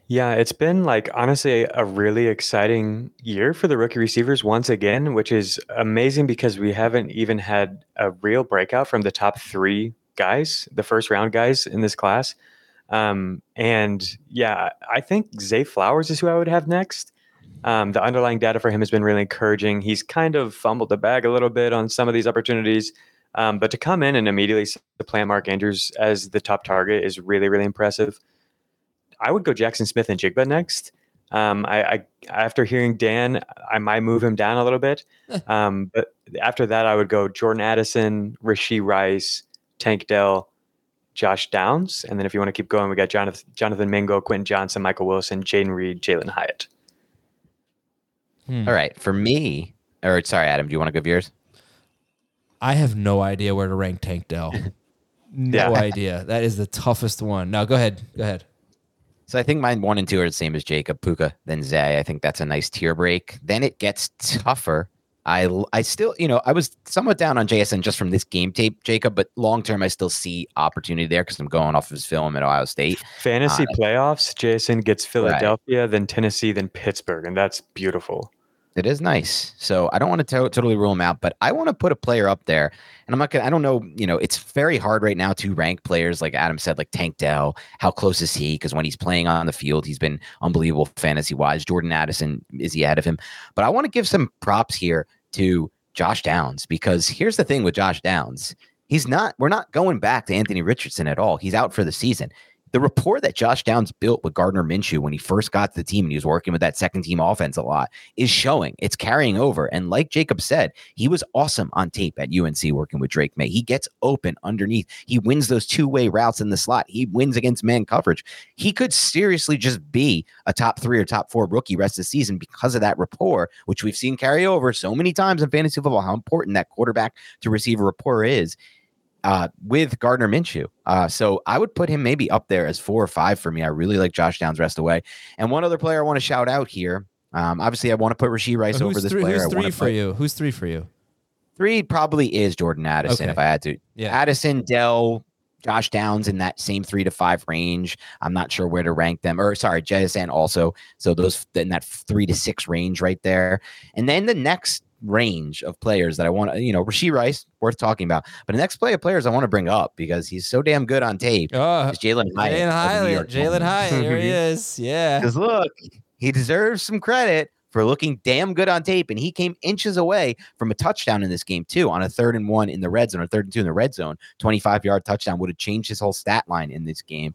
Yeah, it's been like honestly a really exciting year for the rookie receivers once again, which is amazing because we haven't even had a real breakout from the top three guys, the first round guys in this class. Um, and yeah, I think Zay Flowers is who I would have next. Um, the underlying data for him has been really encouraging. He's kind of fumbled the bag a little bit on some of these opportunities, um, but to come in and immediately to plant Mark Andrews as the top target is really, really impressive. I would go Jaxon Smith-Njigba next. Um, I, I after hearing Dan, I might move him down a little bit. Um, but after that, I would go Jordan Addison, Rashee Rice, Tank Dell, Josh Downs, and then if you want to keep going, we got Jonathan, Jonathan Mingo, Quentin Johnston, Michael Wilson, Jayden Reed, Jalin Hyatt. All right, for me, or sorry, Adam, do you want to give yours? I have no idea where to rank Tank Dell. No Yeah. idea. That is the toughest one. Now go ahead. Go ahead. So I think mine one and two are the same as Jacob, Puka, then Zay. I think that's a nice tier break. Then it gets tougher. I I still, you know, I was somewhat down on JSN just from this game tape, Jacob, but long term I still see opportunity there because I'm going off of his film at Ohio State. Fantasy Uh, playoffs, Jason gets Philadelphia, then Tennessee, then Pittsburgh, and that's beautiful. It is nice. So I don't want to to- totally rule him out, but I want to put a player up there. And I'm not gonna. I don't know. You know, it's very hard right now to rank players. Like Adam said, like Tank Dell. How close is he? Because when he's playing on the field, he's been unbelievable fantasy wise. Jordan Addison is he ahead of him? But I want to give some props here to Josh Downs because here's the thing with Josh Downs. He's not. We're not going back to Anthony Richardson at all. He's out for the season. The rapport that Josh Downs built with Gardner Minshew when he first got to the team and he was working with that second team offense a lot is showing. It's carrying over. And like Jacob said, he was awesome on tape at UNC working with Drake Maye. He gets open underneath. He wins those two way routes in the slot. He wins against man coverage. He could seriously just be a top three or top four rookie rest of the season because of that rapport, which we've seen carry over so many times in fantasy football, how important that quarterback to receiver rapport is uh, with Gardner Minshew. Uh, so I would put him maybe up there as four or five for me. I really like Josh Downs rest away. And one other player I want to shout out here. Um, obviously, I want to put Rashee Rice over this three, player. who's three for put- you? Who's three for you? Three probably is Jordan Addison Okay. if I had to. Yeah. Addison, Dell, Josh Downs in that same three to five range. I'm not sure where to rank them. Or sorry, JSN also. So those in that three to six range right there. And then the next range of players that I want to, you know, Rashee Rice, worth talking about. But the next play of players I want to bring up because he's so damn good on tape Oh, is Jalin Hyatt. Jalin Hyatt. Jalin Hyatt. There he is. Yeah. Because look, he deserves some credit for looking damn good on tape. And he came inches away from a touchdown in this game, too, on a third and one in the red zone, or third and two in the red zone. 25 yard touchdown would have changed his whole stat line in this game.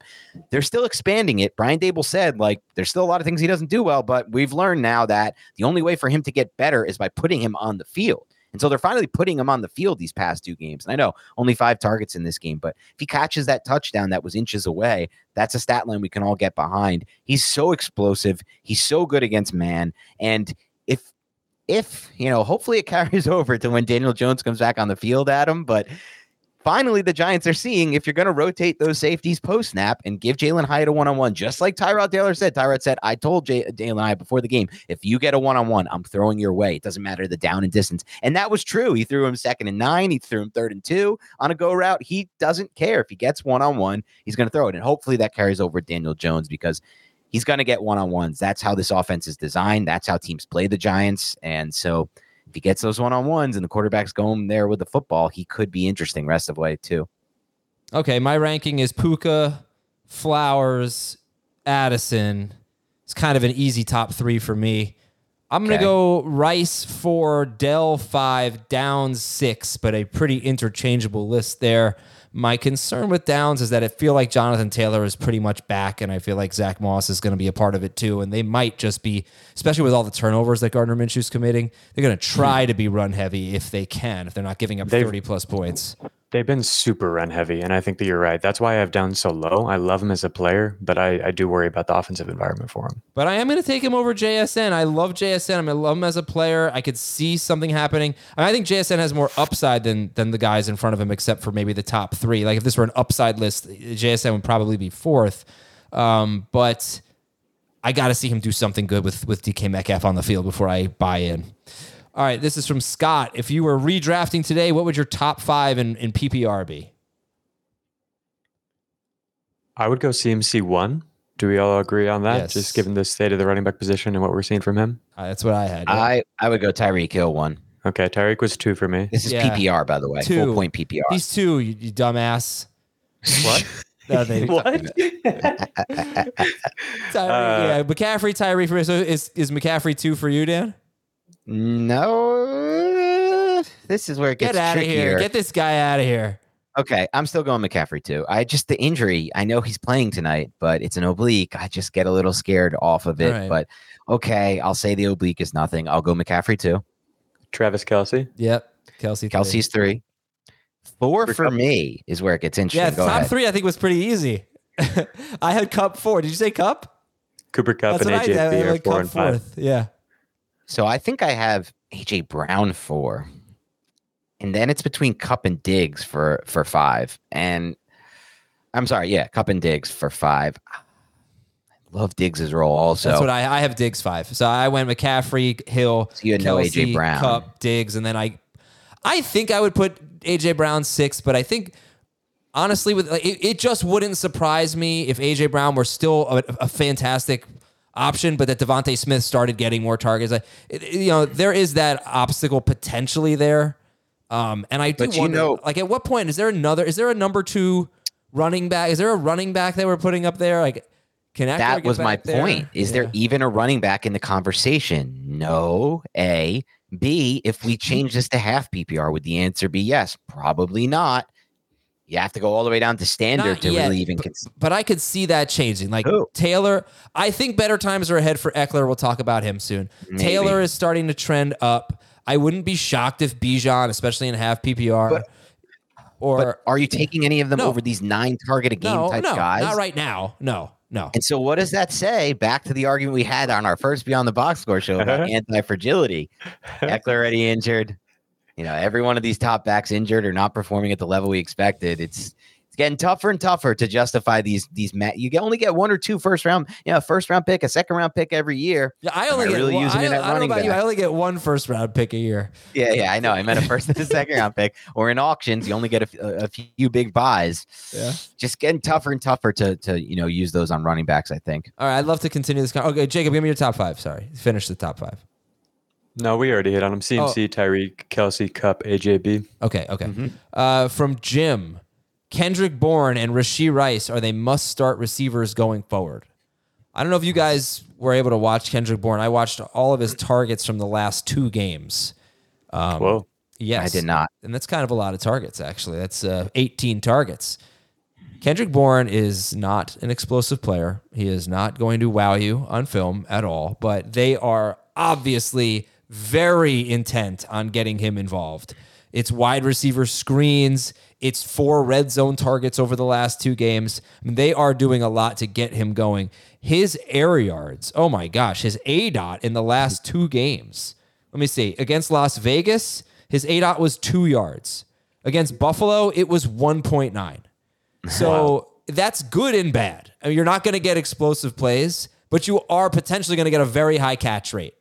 They're still expanding it. Brian Daboll said, like, there's still a lot of things he doesn't do well, but we've learned now that the only way for him to get better is by putting him on the field. And so they're finally putting him on the field these past two games. And I know only five targets in this game, but if he catches that touchdown that was inches away, that's a stat line we can all get behind. He's so explosive. He's so good against man. And if if you know, hopefully it carries over to when Daniel Jones comes back on the field, Adam. But finally, the Giants are seeing if you're going to rotate those safeties post snap and give Jalin Hyatt a one on one, just like Tyrod Taylor said. Tyrod said, "I told J- Jalin Hyatt before the game, if you get a one on one, I'm throwing your way. It doesn't matter the down and distance." And that was true. He threw him second and nine. He threw him third and two on a go route. He doesn't care if he gets one on one. He's going to throw it, and hopefully that carries over Daniel Jones because he's going to get one on ones. That's how this offense is designed. That's how teams play the Giants. And so if he gets those one on ones and the quarterback's going there with the football, he could be interesting rest of the way too. Okay, my ranking is Puka, Flowers, Addison. It's kind of an easy top three for me. I'm gonna Okay. go Rice four, Dell five, Down six, but a pretty interchangeable list there. My concern with Downs is that I feel like Jonathan Taylor is pretty much back, and I feel like Zach Moss is going to be a part of it too. And they might just be, especially with all the turnovers that Gardner Minshew's committing, they're going to try to be run heavy if they can, if they're not giving up They've- 30 plus points. They've been super run heavy, and I think that you're right. That's why I have down so low. I love him as a player, but I, I do worry about the offensive environment for him. But I am going to take him over JSN. I love JSN. I love him as a player. I could see something happening. I, I think JSN has more upside than than the guys in front of him, except for maybe the top three. Like if this were an upside list, JSN would probably be fourth. Um, but I got to see him do something good with with DK Metcalf on the field before I buy in. All right, this is from Scott. If you were redrafting today, what would your top five in, in PPR be? I would go CMC one. Do we all agree on that? Yes. Just given the state of the running back position and what we're seeing from him. Uh, that's what I had. yeah. I I would go Tyreek Hill one. Okay, Tyreek was two for me. This is Yeah. PPR by the way, Two. full point PPR. He's two, you, you dumbass. What? No, they- what? Tyree, Uh, yeah, McCaffrey, Tyree for so is is McCaffrey two for you, Dan? No, this is where it gets Get out of here! Get this guy out of here! Okay, I'm still going McCaffrey too. I just the injury. I know he's playing tonight, but it's an oblique. I just get a little scared off of it. All right. But okay, I'll say the oblique is nothing. I'll go McCaffrey too. Travis Kelce. Yep, Kelce. three. Kelce's three. Four For for me is where it gets interesting. Yeah, go top ahead. three. I think was pretty easy. I had Kupp four. Did you say Kupp? Cooper Kupp That's and what I AJ did. I are four Kupp and five. fourth. Yeah. So I think I have AJ Brown four, and then it's between Kupp and Diggs for for five. And I'm sorry, yeah, Kupp and Diggs for five. I love Diggs's role also. That's what I I have Diggs five. So I went McCaffrey, Hill, So you had no A.J. Brown. Kupp, Diggs, and then I I think I would put AJ Brown six, but I think honestly with like, it, it just wouldn't surprise me if AJ Brown were still a, a fantastic option, but that DeVonta Smith started getting more targets. Like, it- it- you know, there is that obstacle potentially there. Um, and I do But you wonder, know- like, at what point is there another? Is there a number two running back? Is there a running back that we're putting up there? Like, can Ekeler that was my there? point. Is there even a running back in the conversation? No. A. B. If we change this to half PPR, would the answer be yes? Probably not. You have to go all the way down to standard Not to yet, really even but- consider. But I could see that changing. Like Who? Taylor, I think better times are ahead for Ekeler. We'll talk about him soon. Maybe. Taylor is starting to trend up. I wouldn't be shocked if Bijan, especially in half PPR, But- or But are you taking any of them No. over these nine target a game no, type no, guys? not right now. No, no. And so, what does that say? Back to the argument we had on our first Beyond the Box Score show about anti fragility. Ekeler already injured. You know, every one of these top backs injured or not performing at the level we expected. It's it's getting tougher and tougher to justify these these. Ma- you only get one or two first round, you know, first round pick, a second round pick every year. Yeah, I only get really one, using I, it at I don't know running about you. I only get one first round pick a year. Yeah, yeah, I know. I meant a first and a second round pick, or in auctions, you only get a few big buys. Yeah. Just getting tougher and tougher to to you know use those on running backs. I think. All right, I'd love to continue this. Con- okay, Jacob, give me your top five. Sorry, finish the top five. No, we already hit on him. Oh. CMC, Tyreek, Kelce, Kupp, AJB. Okay, okay. Mm-hmm. Uh, from Jim, Kendrick Bourne and Rashee Rice are they must start receivers going forward? I don't know if you guys were able to watch Kendrick Bourne. I watched all of his targets from the last two games. Um, Whoa. Yes, I did not. and that's kind of a lot of targets. Actually, that's uh, 18 targets. Kendrick Bourne is not an explosive player. He is not going to wow you on film at all. But they are obviously very intent on getting him involved. It's wide receiver screens. It's four red zone targets over the last two games. I mean, they are doing a lot to get him going. His air yards, oh my gosh, his A dot in the last two games. Let me see. Against Las Vegas, his A dot was two yards. Against Buffalo, it was 1.9. So that's good and bad. I mean, you're not going to get explosive plays, but you are potentially going to get a very high catch rate.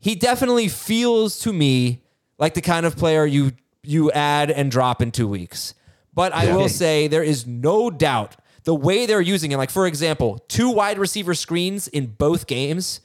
He definitely feels to me like the kind of player you you add and drop in two weeks. But I will say there is no doubt the way they're using him. Like for example, two wide receiver screens in both games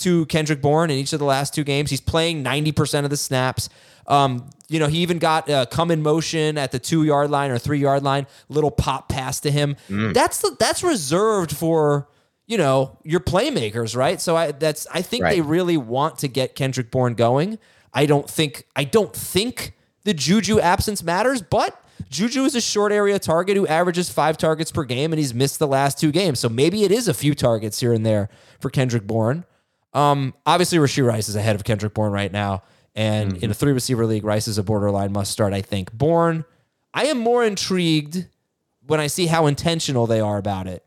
to Kendrick Bourne in each of the last two games. He's playing 90% of the snaps. Um, you know, he even got uh, come in motion at the two yard line or three yard line, little pop pass to him. That's the, that's reserved for you know your playmakers, right? So I that's I think they really want to get Kendrick Bourne going. I don't think I don't think the Juju absence matters, but Juju is a short area target who averages five targets per game, and he's missed the last two games. So maybe it is a few targets here and there for Kendrick Bourne. Um, obviously, Rashee Rice is ahead of Kendrick Bourne right now. And in a three receiver league, Rice is a borderline must start, I think. Bourne, I am more intrigued when I see how intentional they are about it,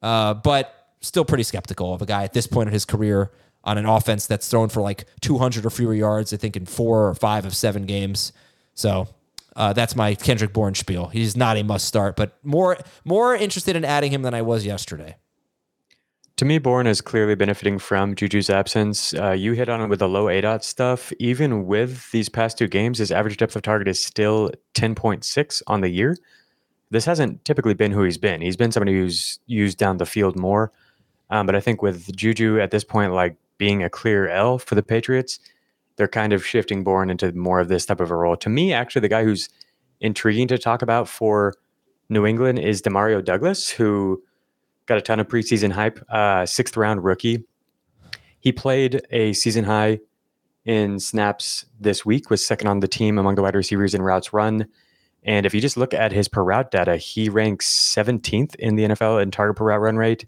uh, but still pretty skeptical of a guy at this point in his career on an offense that's thrown for like 200 or fewer yards, I think, in four or five of seven games. So uh, that's my Kendrick Bourne spiel. He's not a must start, but more more interested in adding him than I was yesterday. To me, Bourne is clearly benefiting from Juju's absence. Uh, you hit on it with the low ADOT stuff. Even with these past two games, his average depth of target is still 10.6 on the year. This hasn't typically been who he's been. He's been somebody who's used down the field more. Um, but I think with Juju at this point, like being a clear L for the Patriots, they're kind of shifting Bourne into more of this type of a role. To me, actually, the guy who's intriguing to talk about for New England is Demario Douglas, who got a ton of preseason hype. Uh, sixth round rookie. He played a season high in snaps this week, was second on the team among the wide receivers in routes run. And if you just look at his per route data, he ranks 17th in the NFL in target per route run rate.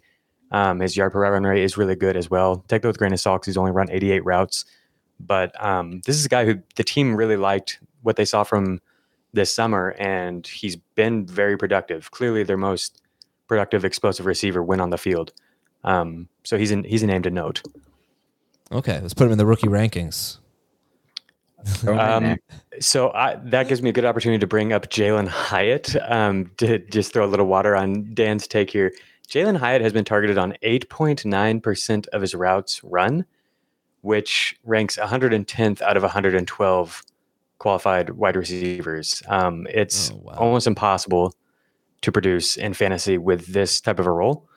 Um, his yard per route run rate is really good as well. Take that with a grain of salt 'cause he's only run 88 routes. But um, this is a guy who the team really liked what they saw from this summer, and he's been very productive. Clearly, their most productive explosive receiver when on the field. Um, so he's an, he's a name to note. Okay, let's put him in the rookie rankings. Throw him in Um, so I, that gives me a good opportunity to bring up Jalin Hyatt um, to just throw a little water on Dan's take here. Jalin Hyatt has been targeted on 8.9% of his routes run, which ranks 110th out of 112 qualified wide receivers. Um, it's Oh, wow. almost impossible to produce in fantasy with this type of a role.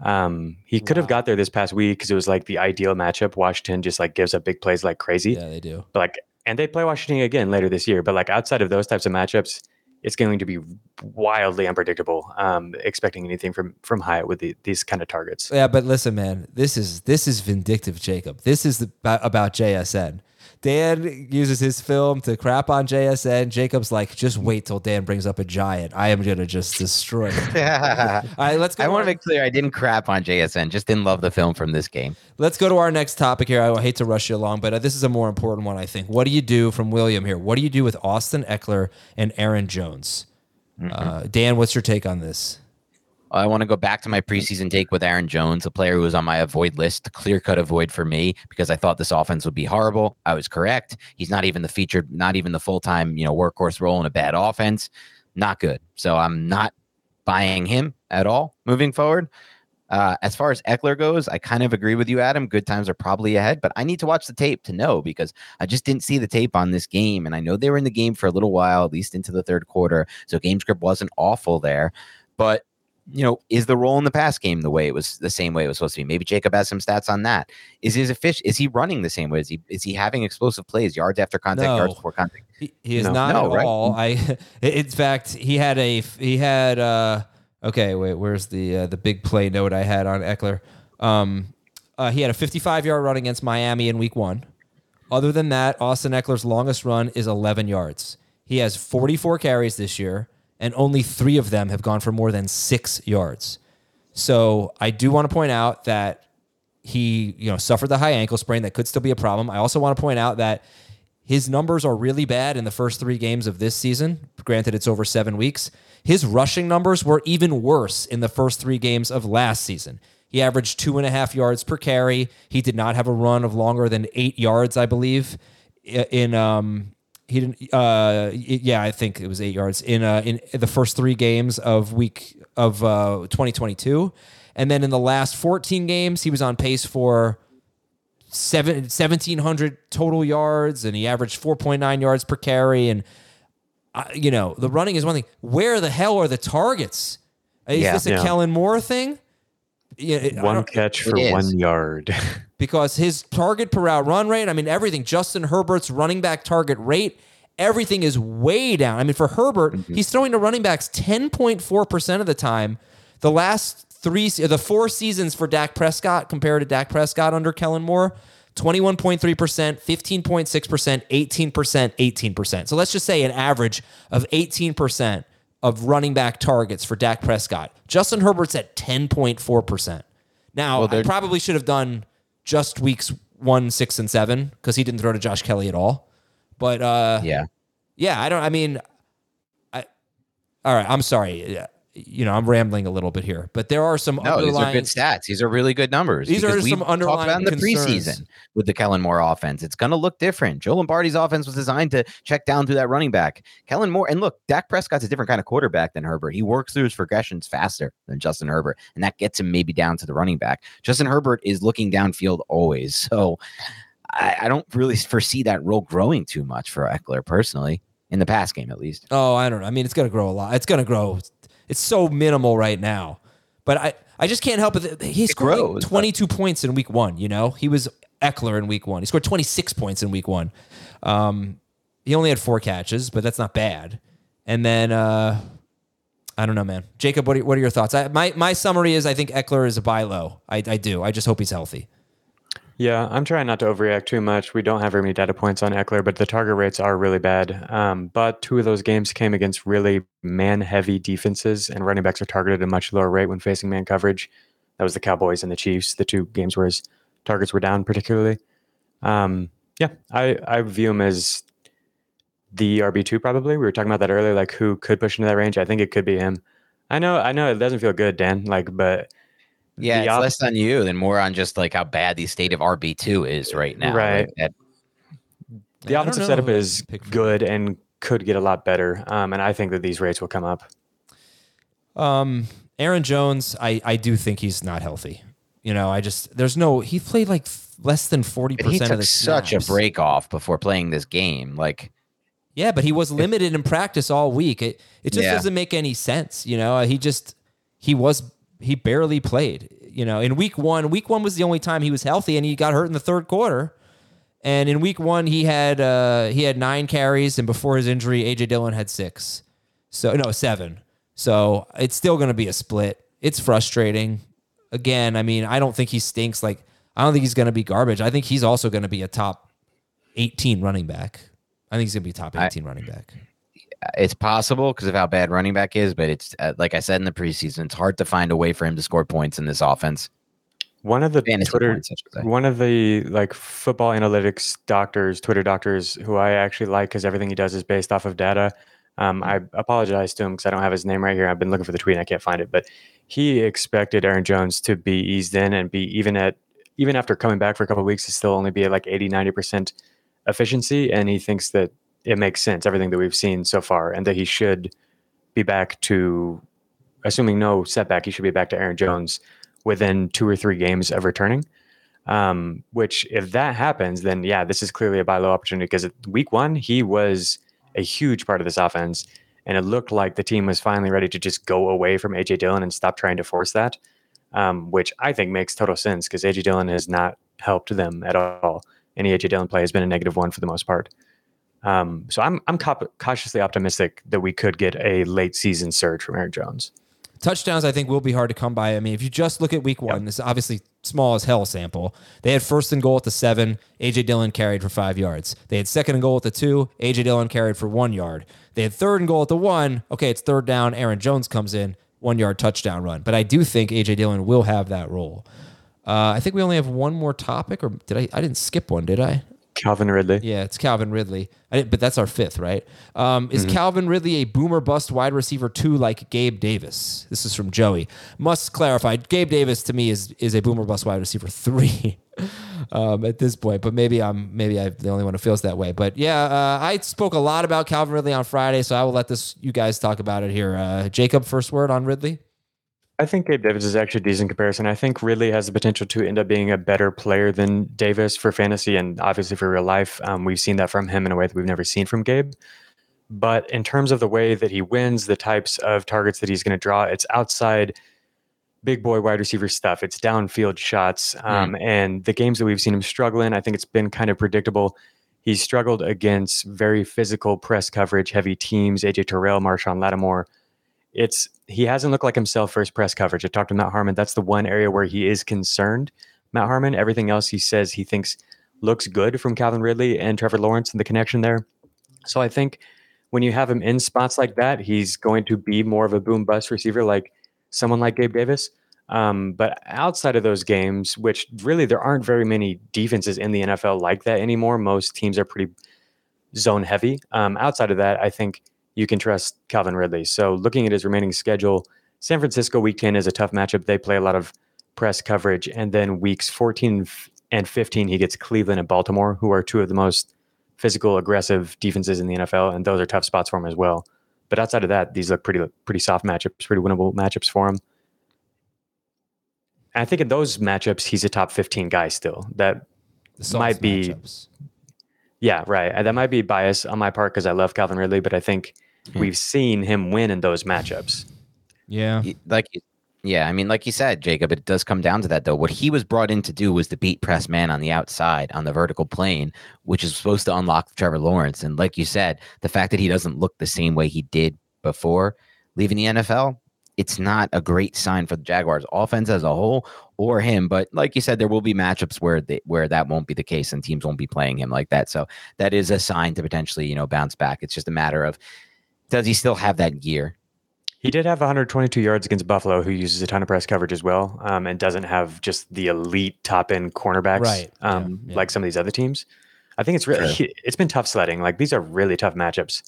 Um, he could have got there this past week because it was like the ideal matchup. Washington just like gives up big plays like crazy Yeah, they do. but like and they play Washington again later this year. But like outside of those types of matchups, it's going to be wildly unpredictable. Um, expecting anything from from Hyatt with the, these kind of targets. Yeah, but listen, man, this is this is vindictive, Jacob. This is the, about, about JSN. Dan uses his film to crap on JSN. Jacob's like, just wait till Dan brings up a giant. I am gonna just destroy him. All right, let's go. I want to make clear I didn't crap on JSN. Just didn't love the film from this game. Let's go to our next topic here. I hate to rush you along, but uh, this is a more important one, I think. What do you do from William here? What do you do with Austin Ekeler and Aaron Jones? Uh, Dan, what's your take on this? I want to go back to my preseason take with Aaron Jones, a player who was on my avoid list, clear cut avoid for me because I thought this offense would be horrible. I was correct. He's not even the featured, not even the full time, you know, workhorse role in a bad offense. Not good. So I'm not buying him at all moving forward. Uh, as far as Ekeler goes, I kind of agree with you, Adam. Good times are probably ahead, but I need to watch the tape to know because I just didn't see the tape on this game. And I know they were in the game for a little while, at least into the third quarter. So game script wasn't awful there. But you know, is the role in the pass game the way it was the same way it was supposed to be? Maybe Jacob has some stats on that. Is his fish? Is he running the same way? Is he is he having explosive plays, yards after contact, No. yards before contact? He, he is No. not No, at right? all. I, in fact, he had a he had uh okay wait where's the uh, the big play note I had on Ekeler? Um, uh, he had a 55 yard run against Miami in Week One. Other than that, Austin Ekeler's longest run is 11 yards. He has 44 carries this year, and only three of them have gone for more than six yards. So I do want to point out that he, you know, suffered the high ankle sprain that could still be a problem. I also want to point out that his numbers are really bad in the first three games of this season. Granted, it's over seven weeks. His rushing numbers were even worse in the first three games of last season. He averaged two and a half yards per carry. He did not have a run of longer than eight yards, I believe. In um, he didn't. Uh, yeah, I think it was eight yards in uh in the first three games of week of uh 2022, and then in the last 14 games, he was on pace for seven, 1700 total yards and he averaged 4.9 yards per carry and uh, you know the running is one thing where the hell are the targets is Yeah. this a Yeah. kellen moore thing yeah, it- One catch for one yard. because his target per route run rate, I mean, everything, Justin Herbert's running back target rate, everything is way down. I mean, for Herbert, mm-hmm. he's throwing to running backs 10.4% of the time. The last three, the four seasons for Dak Prescott compared to Dak Prescott under Kellen Moore, 21.3%, 15.6%, 18%, 18%. So let's just say an average of 18% of running back targets for Dak Prescott. Justin Herbert's at 10.4%. Now, Well, I probably should have done just weeks one, six, and seven because he didn't throw to Josh Kelley at all. But uh, Yeah. yeah, I don't. I mean, I. All right, I'm sorry. You know, I'm rambling a little bit here, but there are some No, these are good stats. These are really good numbers. These are some underlying talked about in the concerns. preseason with the Kellen Moore offense. It's going to look different. Joe Lombardi's offense was designed to check down through that running back. Kellen Moore, and look, Dak Prescott's a different kind of quarterback than Herbert. He works through his progressions faster than Justin Herbert, and that gets him maybe down to the running back. Justin Herbert is looking downfield always, so I, I don't really foresee that role growing too much for Ekeler personally in the pass game, at least. Oh, I don't know. I mean, it's going to grow a lot. It's going to grow. It's so minimal right now, but I, I just can't help it. He scored like grows, but- 22 points in week one. You know, he was Ekeler in week one. He scored 26 points in week one. Um, he only had four catches, but that's not bad. And then, uh, I don't know, man. Jacob, what are, what are your thoughts? I, my my summary is I think Ekeler is a buy low. I, I do. I just hope he's healthy. Yeah, I'm trying not to overreact too much. We don't have very many data points on Ekeler, but the target rates are really bad. Um, but two of those games came against really man heavy defenses, and running backs are targeted at a much lower rate when facing man coverage. That was the Cowboys and the Chiefs, the two games where his targets were down, particularly. Um, yeah, I, I view him as the RB2 probably. We were talking about that earlier, like who could push into that range. I think it could be him. I know, I know it doesn't feel good, Dan, like, but Yeah, it's op- less on you than more on just like how bad the state of RB two is right now. Right. Like, the I offensive setup is good and could get a lot better. Um, and I think that these rates will come up. Um, Aaron Jones, I, I do think he's not healthy. You know, I just there's no he played like less than forty percent of took the such a break off before playing this game. Like, Yeah, but he was limited in practice all week. It it just Yeah. doesn't make any sense. You know, he just he was he barely played. You know, in week one, week one was the only time he was healthy, and he got hurt in the third quarter. And in week one, he had uh, he had nine carries, and before his injury, AJ Dillon had six. So no, seven. So it's still going to be a split. It's frustrating. Again, I mean, I don't think he stinks. Like I don't think he's going to be garbage. I think he's also going to be a top 18 running back. I think he's gonna be top I- 18 running back. It's possible because of how bad running back is, but it's uh, like I said in the preseason, it's hard to find a way for him to score points in this offense. One of the Fantasy Twitter, points, I should say. one of the like football analytics doctors, Twitter doctors, who I actually like because everything he does is based off of data. Um, I apologize to him because I don't have his name right here. I've been looking for the tweet and I can't find it, but he expected Aaron Jones to be eased in and be even at even after coming back for a couple of weeks to still only be at like 80 90% efficiency and he thinks that it makes sense everything that we've seen so far and that he should be back to assuming no setback he should be back to Aaron Jones within 2 or 3 games of returning um, which if that happens then yeah this is clearly a buy low opportunity because week 1 he was a huge part of this offense and it looked like the team was finally ready to just go away from AJ Dillon and stop trying to force that um, which I think makes total sense because AJ Dillon has not helped them at all. Any AJ Dillon play has been a negative one for the most part. Um, so I'm I'm cau- cautiously optimistic that we could get a late season surge from Aaron Jones. Touchdowns, I think, will be hard to come by. I mean, if you just look at week one, this is obviously small as hell sample. They had first and goal at the seven. AJ Dillon carried for five yards. They had second and goal at the two. AJ Dillon carried for one yard. They had third and goal at the one. Okay, it's third down. Aaron Jones comes in, one yard touchdown run. But I do think AJ Dillon will have that role. Uh, I think we only have one more topic, or did I? I didn't skip one, did I? Calvin Ridley. Yeah, it's Calvin Ridley. I but that's our fifth, right? Um, is Calvin Ridley a boomer bust wide receiver two like Gabe Davis? This is from Joey. Must clarify, Gabe Davis to me is is a boomer bust wide receiver three um, at this point. But maybe I'm maybe I'm the only one who feels that way. But yeah, uh, I spoke a lot about Calvin Ridley on Friday, so I will let this you guys talk about it here. Uh, Jacob, first word on Ridley. I think Gabe Davis is actually a decent comparison. I think Ridley has the potential to end up being a better player than Davis for fantasy and obviously for real life. Um, we've seen that from him in a way that we've never seen from Gabe. But in terms of the way that he wins, the types of targets that he's going to draw, it's outside big boy wide receiver stuff. It's downfield shots. Um, And the games that we've seen him struggle in, I think it's been kind of predictable. He's struggled against very physical press coverage, heavy teams, AJ Terrell, Marshon Lattimore it's he hasn't looked like himself for his press coverage. I talked to Matt Harmon. That's the one area where he is concerned. Matt Harmon, everything else he says he thinks looks good from Calvin Ridley and Trevor Lawrence and the connection there. So I think when you have him in spots like that, he's going to be more of a boom bust receiver like someone like Gabe Davis. Um, but outside of those games, which really there aren't very many defenses in the NFL like that anymore. Most teams are pretty zone heavy. Um, outside of that, I think you can trust Calvin Ridley. So looking at his remaining schedule, San Francisco week 10 is a tough matchup. They play a lot of press coverage. And then weeks 14 and 15, he gets Cleveland and Baltimore, who are two of the most physical, aggressive defenses in the NFL. And those are tough spots for him as well. But outside of that, these look pretty pretty soft matchups, pretty winnable matchups for him. And I think in those matchups, he's a top 15 guy still. That Might be- matchups. Yeah, right. Uh, that might be bias on my part because I love Calvin Ridley, but I think we've seen him win in those matchups. Yeah. Y- like yeah i mean like you said jacob it does come down to that though what he was brought in to do was to beat press man on the outside on the vertical plane which is supposed to unlock trevor lawrence and like you said the fact that he doesn't look the same way he did before leaving the nfl it's not a great sign for the jaguars offense as a whole or him but like you said there will be matchups where they, where that won't be the case and teams won't be playing him like that so that is a sign to potentially you know bounce back it's just a matter of does he still have that gear He did have 122 yards against Buffalo, who uses a ton of press coverage as well, um, and doesn't have just the elite top end cornerbacks Right. Um, yeah. like some of these other teams. I think it's really it's been tough sledding. Like these are really tough matchups.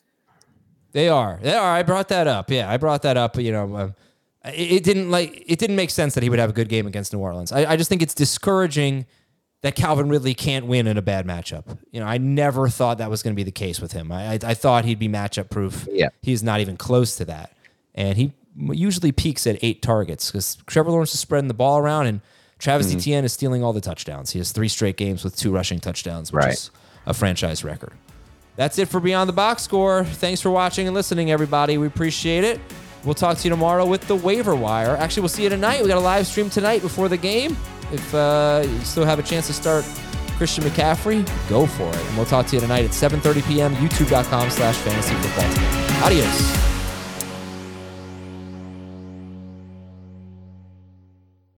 They are. They are. I brought that up. Yeah, I brought that up. You know, um, it, didn't like it didn't make sense that he would have a good game against New Orleans. I, I just think it's discouraging that Calvin Ridley can't win in a bad matchup. You know, I never thought that was going to be the case with him. I, I, I thought he'd be matchup proof. Yeah. he's not even close to that, and he usually peaks at eight targets because Trevor Lawrence is spreading the ball around and Travis mm-hmm. Etienne is stealing all the touchdowns. He has three straight games with two rushing touchdowns, which Right. is a franchise record. That's it for Beyond the Box Score. Thanks for watching and listening, everybody. We appreciate it. We'll talk to you tomorrow with the waiver wire. Actually, we'll see you tonight. We got a live stream tonight before the game. If uh, you still have a chance to start Christian McCaffrey, go for it. And we'll talk to you tonight at 7.30 p.m. YouTube.com slash fantasy football. Adios.